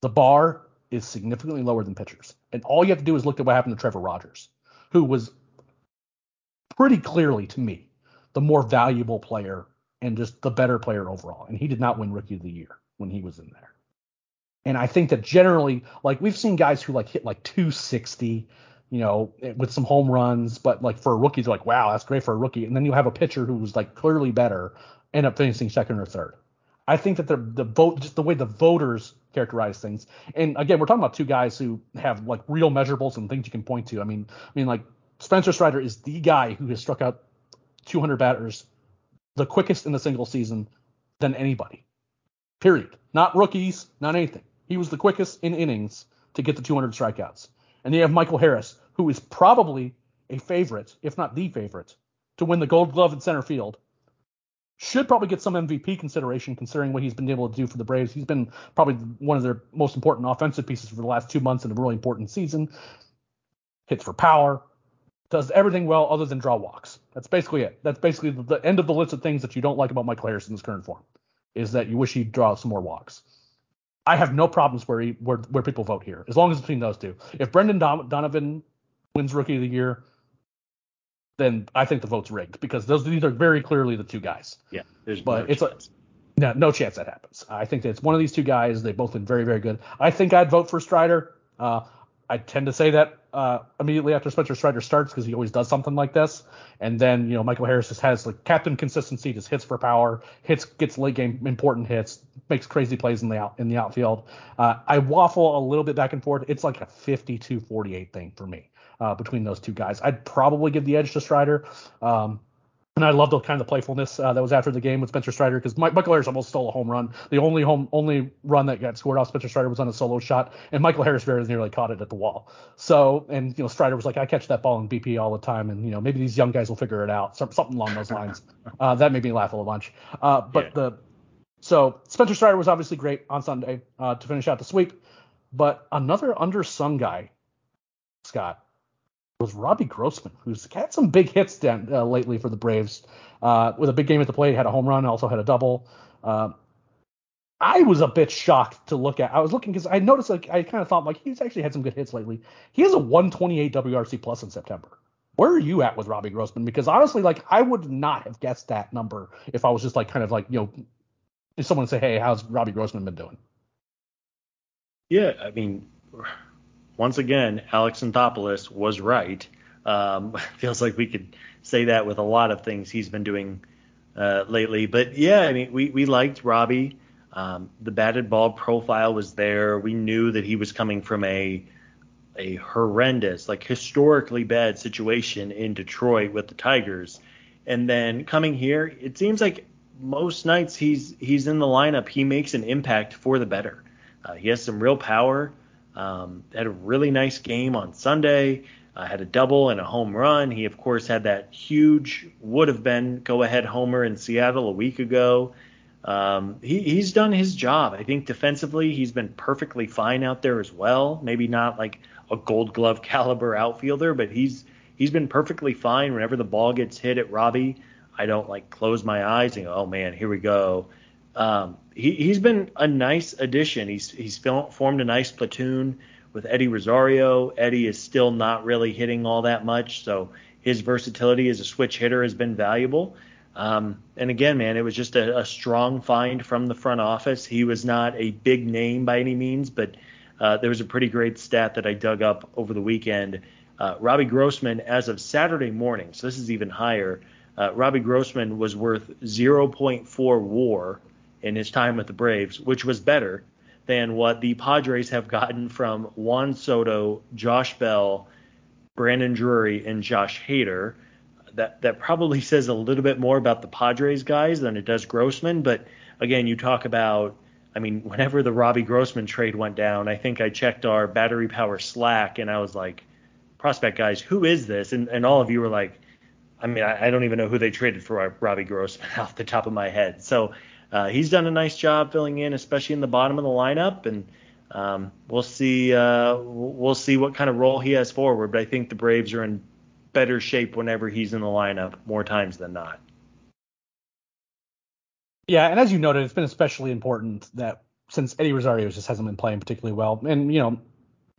the bar is significantly lower than pitchers. And all you have to do is look at what happened to Trevor Rogers, who was pretty clearly to me the more valuable player and just the better player overall. And he did not win rookie of the year when he was in there. And I think that generally, like we've seen guys who like hit like 260, you know, with some home runs, but like for a rookie, they're like, wow, that's great for a rookie. And then you have a pitcher who was like clearly better, end up finishing second or third. I think that the the vote, just the way the voters characterize things, and again, we're talking about two guys who have like real measurables and things you can point to. I mean, I mean, like Spencer Strider is the guy who has struck out 200 batters the quickest in a single season than anybody. Period. Not rookies, not anything. He was the quickest in innings to get the 200 strikeouts. And then you have Michael Harris, who is probably a favorite, if not the favorite, to win the Gold Glove in center field should probably get some MVP consideration considering what he's been able to do for the Braves. He's been probably one of their most important offensive pieces for the last two months in a really important season. Hits for power, does everything well other than draw walks. That's basically it. That's basically the, the end of the list of things that you don't like about Michael Harris in his current form, is that you wish he'd draw some more walks. I have no problems where he, where where people vote here, as long as it's between those two. If Brendan Donovan wins Rookie of the Year, then I think the vote's rigged because those these are very clearly the two guys. Yeah, there's but no it's chance. a no, no chance that happens. I think that it's one of these two guys. They've both been very, very good. I think I'd vote for Strider. Uh, I tend to say that uh, immediately after Spencer Strider starts because he always does something like this. And then you know Michael Harris just has like captain consistency, just hits for power, hits gets late game important hits, makes crazy plays in the out in the outfield. Uh, I waffle a little bit back and forth. It's like a 52-48 thing for me uh, between those two guys. I'd probably give the edge to Strider. Um, and I love the kind of the playfulness uh, that was after the game with Spencer Strider because Michael Harris almost stole a home run. The only home only run that got scored off Spencer Strider was on a solo shot, and Michael Harris very nearly caught it at the wall. So, and you know, Strider was like, I catch that ball in BP all the time, and you know, maybe these young guys will figure it out, something along those lines. Uh, that made me laugh a little bunch. Uh, but yeah. the so Spencer Strider was obviously great on Sunday uh, to finish out the sweep, but another undersung guy, Scott, was Robbie Grossman, who's had some big hits down, uh, lately for the Braves. Uh, with a big game at the plate, had a home run, also had a double. Uh, I was a bit shocked to look at. I was looking because I noticed like I kind of thought like he's actually had some good hits lately. He has a 128 WRC plus in September. Where are you at with Robbie Grossman? Because honestly, like I would not have guessed that number if I was just like kind of like you know, if someone say, hey, how's Robbie Grossman been doing? Yeah, I mean, once again, Alex Anthopoulos was right. Um, feels like we could say that with a lot of things he's been doing uh, lately. But yeah, I mean, we, we liked Robbie. Um, the batted ball profile was there. We knew that he was coming from a a horrendous, like historically bad situation in Detroit with the Tigers, and then coming here, it seems like most nights he's he's in the lineup, he makes an impact for the better. Uh, he has some real power. Um, had a really nice game on Sunday. Uh, had a double and a home run. He of course had that huge would have been go ahead homer in Seattle a week ago. Um, he, he's done his job. I think defensively he's been perfectly fine out there as well. Maybe not like a Gold Glove caliber outfielder, but he's he's been perfectly fine whenever the ball gets hit at Robbie. I don't like close my eyes and go, oh man, here we go. Um, he, he's been a nice addition. He's he's formed a nice platoon with Eddie Rosario. Eddie is still not really hitting all that much, so his versatility as a switch hitter has been valuable. Um, and again, man, it was just a, a, strong find from the front office. He was not a big name by any means, but uh, there was a pretty great stat that I dug up over the weekend. Uh, Robbie Grossman, as of Saturday morning, so this is even higher. Uh, Robbie Grossman was worth 0.4 WAR in his time with the Braves, which was better than what the Padres have gotten from Juan Soto, Josh Bell, Brandon Drury, and Josh Hader that that probably says a little bit more about the Padres guys than it does Grossman. But again, you talk about, I mean, whenever the Robbie Grossman trade went down, I think I checked our battery power Slack and I was like, prospect guys, who is this? And and all of you were like, I mean, I, I don't even know who they traded for Robbie Grossman off the top of my head. So uh, he's done a nice job filling in, especially in the bottom of the lineup, and um, we'll see uh, we'll see what kind of role he has forward. But I think the Braves are in better shape whenever he's in the lineup more times than not. Yeah, and as you noted, it's been especially important that since Eddie Rosario just hasn't been playing particularly well, and you know,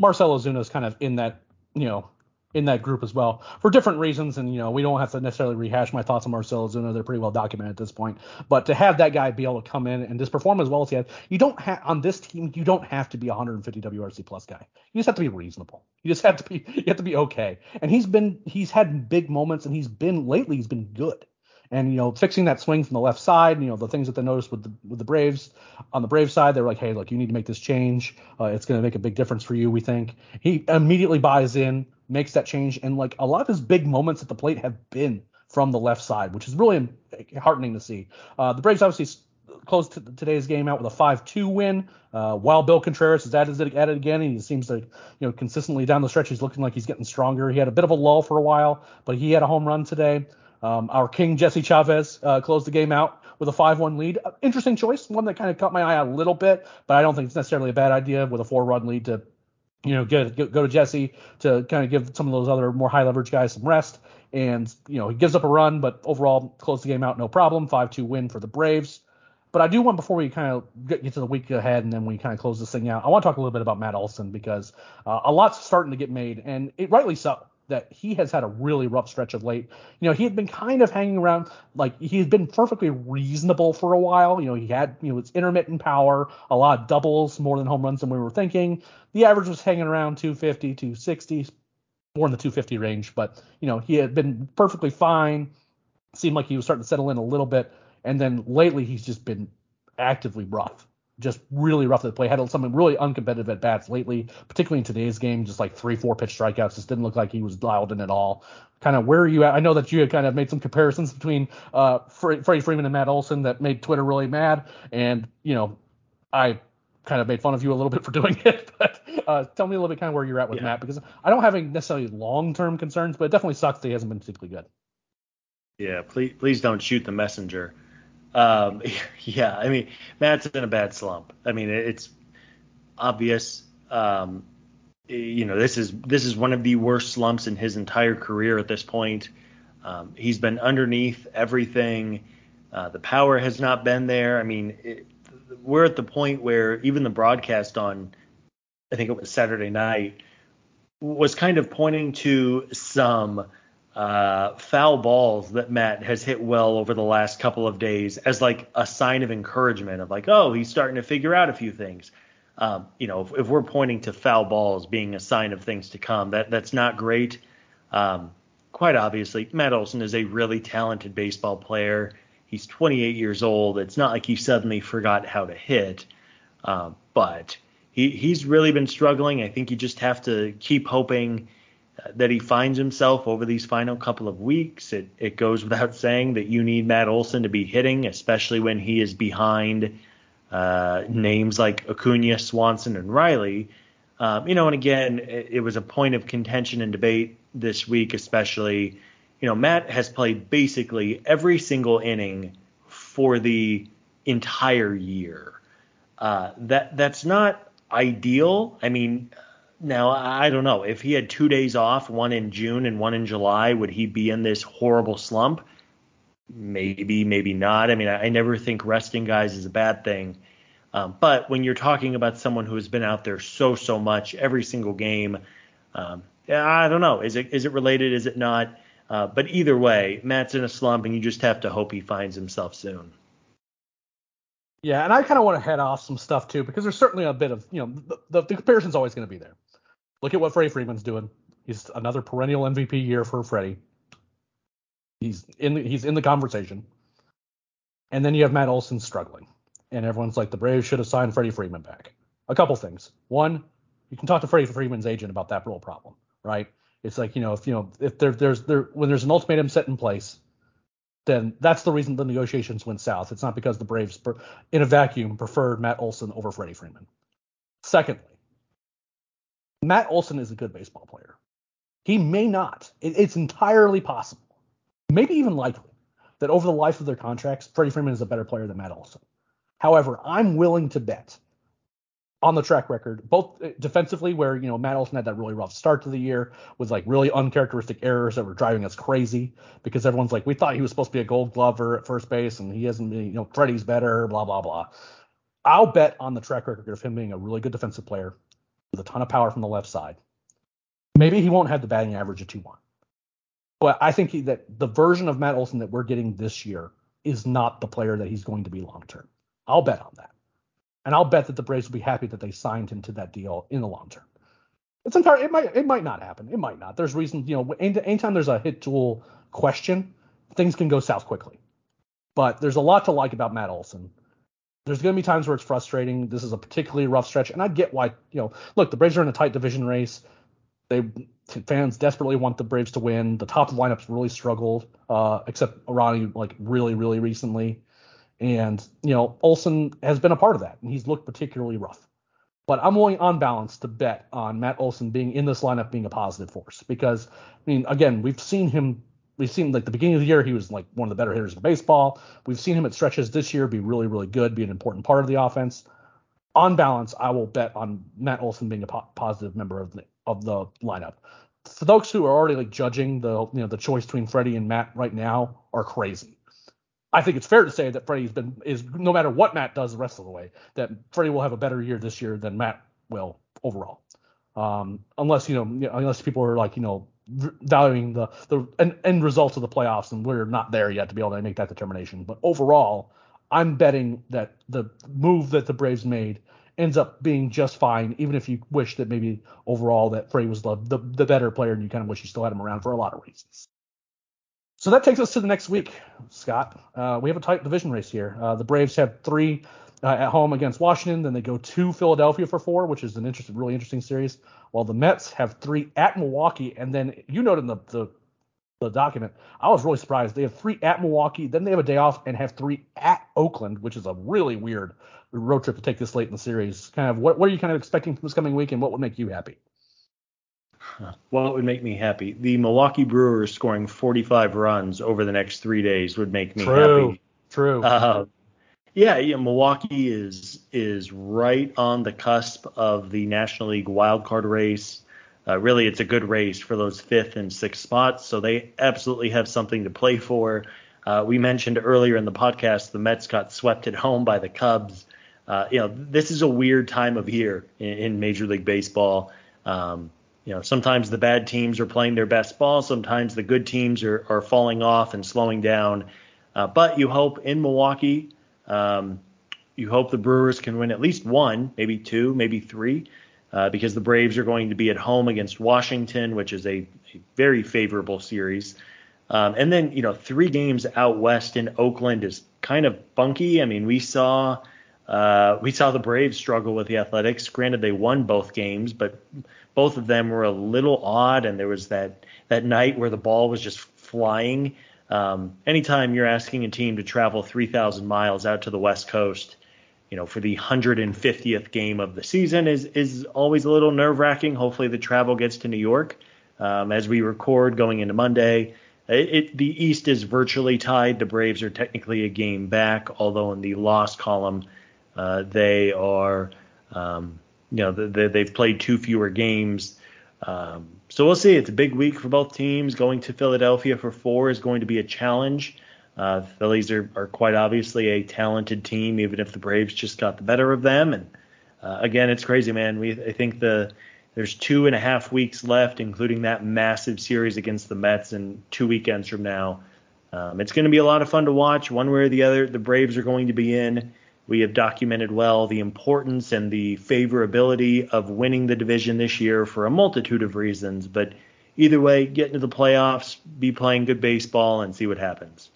Marcell Ozuna is kind of in that you know in that group as well for different reasons. And you know, we don't have to necessarily rehash my thoughts on Marcell Ozuna; they're pretty well documented at this point. But to have that guy be able to come in and just perform as well as he has, you don't have on this team. You don't have to be a 150 WRC plus guy. You just have to be reasonable. You just have to be. You have to be okay. And he's been. He's had big moments, and he's been lately. He's been good. And you know, fixing that swing from the left side, you know, the things that they noticed with the with the Braves on the Braves side, they were like, hey, look, you need to make this change. Uh, it's going to make a big difference for you. We think he immediately buys in, makes that change, and like a lot of his big moments at the plate have been from the left side, which is really heartening to see. Uh, the Braves obviously closed t- today's game out with a 5-2 win. Uh, while Bill Contreras is at at it again, and he seems to, you know, consistently down the stretch, he's looking like he's getting stronger. He had a bit of a lull for a while, but he had a home run today. Um, our king Jesse Chavez uh, closed the game out with a 5-1 lead. Uh, interesting choice, one that kind of caught my eye a little bit, but I don't think it's necessarily a bad idea with a four-run lead to, you know, get, get, go to Jesse to kind of give some of those other more high leverage guys some rest. And you know he gives up a run, but overall close the game out no problem. 5-2 win for the Braves. But I do want before we kind of get, get, to the week ahead and then we kind of close this thing out, I want to talk a little bit about Matt Olson because uh, a lot's starting to get made, and it rightly so that he has had a really rough stretch of late. You know, he had been kind of hanging around, like he had been perfectly reasonable for a while. You know, he had, you know, it's intermittent power, a lot of doubles, more than home runs than we were thinking. The average was hanging around 250, 260, more in the 250 range, but, you know, he had been perfectly fine. Seemed like he was starting to settle in a little bit. And then lately, he's just been actively rough just really rough at the play. Had some really uncompetitive at bats lately, particularly in today's game. Just like three, four pitch strikeouts. Just didn't look like he was dialed in at all. Kind of where are you at? I know that you had kind of made some comparisons between uh, Freddie Freeman and Matt Olson that made Twitter really mad, and you know, I kind of made fun of you a little bit for doing it. But uh, tell me a little bit kind of where you're at with yeah. Matt because I don't have any necessarily long term concerns, but it definitely sucks that he hasn't been particularly good. Yeah, please please don't shoot the messenger. Um, yeah, I mean, Matt's in a bad slump. I mean, it's obvious. Um, you know, this is this is one of the worst slumps in his entire career at this point. Um, he's been underneath everything. Uh, the power has not been there. I mean, it, we're at the point where even the broadcast on, I think it was Saturday night, was kind of pointing to some uh, foul balls that Matt has hit well over the last couple of days as like a sign of encouragement of like, oh, he's starting to figure out a few things. Um, you know, if, if, we're pointing to foul balls being a sign of things to come, that that's not great. Um, quite obviously, Matt Olson is a really talented baseball player. He's 28 years old. It's not like he suddenly forgot how to hit, um, but he he's really been struggling. I think you just have to keep hoping that he finds himself over these final couple of weeks. It it goes without saying that you need Matt Olson to be hitting, especially when he is behind uh, names like Acuna, Swanson, and Riley. Um, you know, and again, it, it, was a point of contention and debate this week, especially. You know, Matt has played basically every single inning for the entire year. Uh, that that's not ideal. I mean, now, I don't know. If he had two days off, one in June and one in July, would he be in this horrible slump? Maybe, maybe not. I mean, I, I never think resting guys is a bad thing. Um, but when you're talking about someone who has been out there so, so much every single game, um, I don't know. Is it is it related? Is it not? Uh, but either way, Matt's in a slump, and you just have to hope he finds himself soon. Yeah, and I kind of want to head off some stuff too because there's certainly a bit of you know the, the, the comparison's always going to be there. Look at what Freddie Freeman's doing. He's another perennial MVP year for Freddie. He's in the, he's in the conversation. And then you have Matt Olson struggling, and everyone's like, the Braves should have signed Freddie Freeman back. A couple things. One, you can talk to Freddie Freeman's agent about that real problem, right? It's like you know if you know if there, there's there when there's an ultimatum set in place, then that's the reason the negotiations went south. It's not because the Braves, in a vacuum, preferred Matt Olson over Freddie Freeman. Secondly, Matt Olson is a good baseball player. He may not. It, it's entirely possible, maybe even likely, that over the life of their contracts, Freddie Freeman is a better player than Matt Olson. However, I'm willing to bet on the track record, both uh, defensively, where you know Matt Olson had that really rough start to the year with like really uncharacteristic errors that were driving us crazy because everyone's like, we thought he was supposed to be a Gold Glover at first base and he hasn't been, you know, Freddie's better, blah blah blah. I'll bet on the track record of him being a really good defensive player with a ton of power from the left side. Maybe he won't have the batting average of 2 1. But I think he, that the version of Matt Olson that we're getting this year is not the player that he's going to be long term. I'll bet on that. And I'll bet that the Braves will be happy that they signed him to that deal in the long term. It's entire. It might. It might not happen. It might not. There's reasons. You know, anytime there's a hit tool question, things can go south quickly. But there's a lot to like about Matt Olson there's going to be times where it's frustrating. This is a particularly rough stretch, and I get why. You know, look, the Braves are in a tight division race. They fans desperately want the Braves to win. The top lineups really struggled, uh, except Ronnie like really, really recently. And you know, Olson has been a part of that, and he's looked particularly rough. But I'm willing, on balance, to bet on Matt Olson being in this lineup being a positive force because, I mean, again, we've seen him we've seen like the beginning of the year he was like one of the better hitters in baseball. We've seen him at stretches this year be really really good, be an important part of the offense. On balance, I will bet on Matt Olson being a po- positive member of the of the lineup. For those who are already like judging the you know the choice between Freddie and Matt right now are crazy. I think it's fair to say that Freddie's been is no matter what Matt does the rest of the way, that Freddie will have a better year this year than Matt will overall. Um, unless you know, unless people are like you know valuing the the end, end results of the playoffs, and we're not there yet to be able to make that determination. But overall, I'm betting that the move that the Braves made ends up being just fine, even if you wish that maybe overall that Frey was the, the, the better player, and you kind of wish you still had him around for a lot of reasons. So that takes us to the next week, Scott. Uh, we have a tight division race here. Uh, the Braves have three uh, at home against Washington. Then they go to Philadelphia for four, which is an interesting, really interesting series. While the Mets have three at Milwaukee, and then you noted in the, the the document, I was really surprised. They have three at Milwaukee, then they have a day off and have three at Oakland, which is a really weird road trip to take this late in the series. Kind of what what are you kind of expecting from this coming week, and what would make you happy? Well, it would make me happy. The Milwaukee Brewers scoring 45 runs over the next three days would make me True. happy. True. Uh, yeah, yeah, Milwaukee is is right on the cusp of the National League wildcard race. Uh, really, it's a good race for those fifth and sixth spots, so they absolutely have something to play for. Uh, we mentioned earlier in the podcast the Mets got swept at home by the Cubs. Uh, you know, this is a weird time of year in, in Major League Baseball. Um, you know, sometimes the bad teams are playing their best ball. Sometimes the good teams are, are falling off and slowing down. Uh, but you hope in Milwaukee, um, you hope the Brewers can win at least one, maybe two, maybe three, uh, because the Braves are going to be at home against Washington, which is a, a very favorable series. Um, and then, you know, three games out west in Oakland is kind of funky. I mean, we saw uh, we saw the Braves struggle with the Athletics. Granted, they won both games, but both of them were a little odd, and there was that that night where the ball was just flying. Um, anytime you're asking a team to travel 3,000 miles out to the West Coast, you know, for the 150th game of the season is is always a little nerve wracking. Hopefully, the travel gets to New York um, as we record going into Monday. It, it, the East is virtually tied. The Braves are technically a game back, although in the loss column, uh, they are, um, you know, they, they've played two fewer games. Um, so we'll see. It's a big week for both teams. Going to Philadelphia for four is going to be a challenge. Uh, the Phillies are, are quite obviously a talented team, even if the Braves just got the better of them. And uh, again, it's crazy, man. We I think the there's two and a half weeks left, including that massive series against the Mets, and two weekends from now. Um, it's going to be a lot of fun to watch. One way or the other, the Braves are going to be in. We have documented well the importance and the favorability of winning the division this year for a multitude of reasons. But either way, get into the playoffs, be playing good baseball, and see what happens.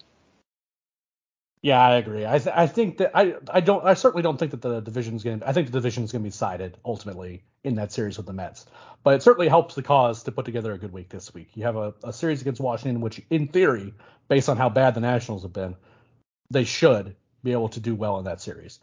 Yeah, I agree. I th- I think that I I don't I certainly don't think that the division's going to I think the division's going to be sided ultimately in that series with the Mets. But it certainly helps the cause to put together a good week this week. You have a, a series against Washington, which in theory, based on how bad the Nationals have been, they should be able to do well in that series.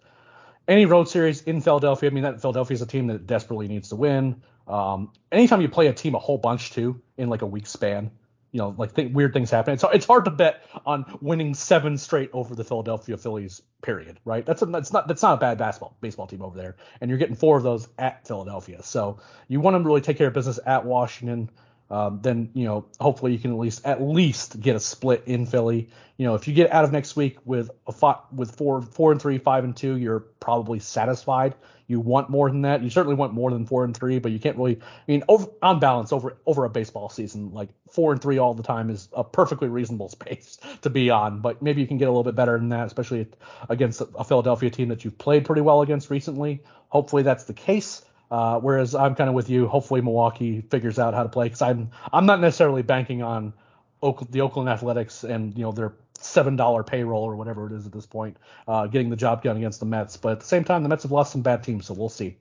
Any road series in Philadelphia, I mean that Philadelphia is a team that desperately needs to win. Um, anytime you play a team a whole bunch too in like a week span, you know, like th- weird things happen. It's it's hard to bet on winning seven straight over the Philadelphia Phillies. Period. Right? That's a, that's not that's not a bad basketball baseball team over there, and you're getting four of those at Philadelphia. So you want to really take care of business at Washington. Um, then you know hopefully you can at least at least get a split in Philly. You know if you get out of next week with a five, with four four and three, five and two, you're probably satisfied. You want more than that. You certainly want more than four and three, but you can't really. I mean, over, on balance, over over a baseball season, like four and three all the time is a perfectly reasonable space to be on. But maybe you can get a little bit better than that, especially against a Philadelphia team that you've played pretty well against recently. Hopefully that's the case. Uh, whereas I'm kind of with you. Hopefully Milwaukee figures out how to play because I'm I'm not necessarily banking on the Oakland Athletics and you know their seven dollar payroll or whatever it is at this point, uh, getting the job done against the Mets. But at the same time, the Mets have lost some bad teams, so we'll see.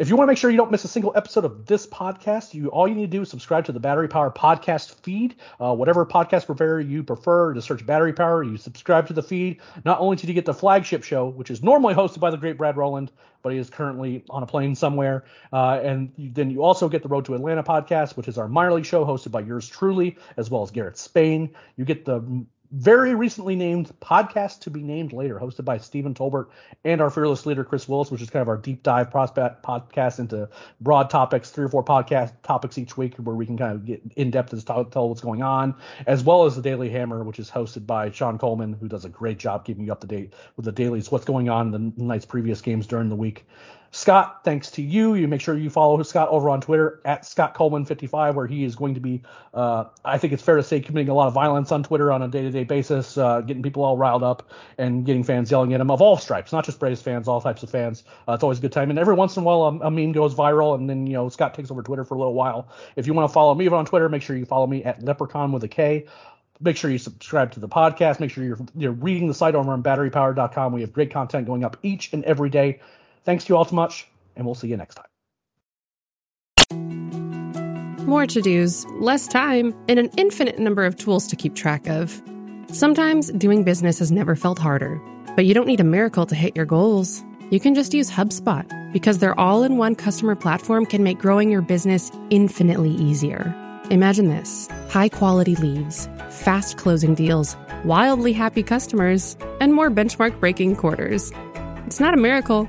If you want to make sure you don't miss a single episode of this podcast, you all you need to do is subscribe to the Battery Power podcast feed. Uh, whatever podcast provider you prefer, to search Battery Power, you subscribe to the feed. Not only did you get the flagship show, which is normally hosted by the great Brad Rowland, but he is currently on a plane somewhere, uh, and then you also get the Road to Atlanta podcast, which is our minor league show hosted by yours truly, as well as Garrett Spain. You get the very recently named podcast to be named later, hosted by Stephen Tolbert and our fearless leader Kris Willis, which is kind of our deep dive prospect podcast into broad topics, three or four podcast topics each week, where we can kind of get in depth and tell what's going on, as well as the Daily Hammer, which is hosted by Sean Coleman, who does a great job keeping you up to date with the dailies, what's going on in the night's previous games during the week. Scott, thanks to you. You make sure you follow Scott over on Twitter at Scott Coleman55, where he is going to be, uh, I think it's fair to say, committing a lot of violence on Twitter on a day-to-day basis, uh, getting people all riled up and getting fans yelling at him of all stripes, not just Braves fans, all types of fans. Uh, it's always a good time. And every once in a while, a, a, meme goes viral, and then you know Scott takes over Twitter for a little while. If you want to follow me on Twitter, make sure you follow me at Leprechaun with a K make sure you subscribe to the podcast. Make sure you're, you're reading the site over on batterypower.com. We have great content going up each and every day. Thanks to you all too much and we'll see you next time. More to dos, less time, and an infinite number of tools to keep track of. Sometimes doing business has never felt harder, but you don't need a miracle to hit your goals. You can just use HubSpot because their all in one customer platform can make growing your business infinitely easier. Imagine this high quality leads, fast closing deals, wildly happy customers, and more benchmark breaking quarters. It's not a miracle,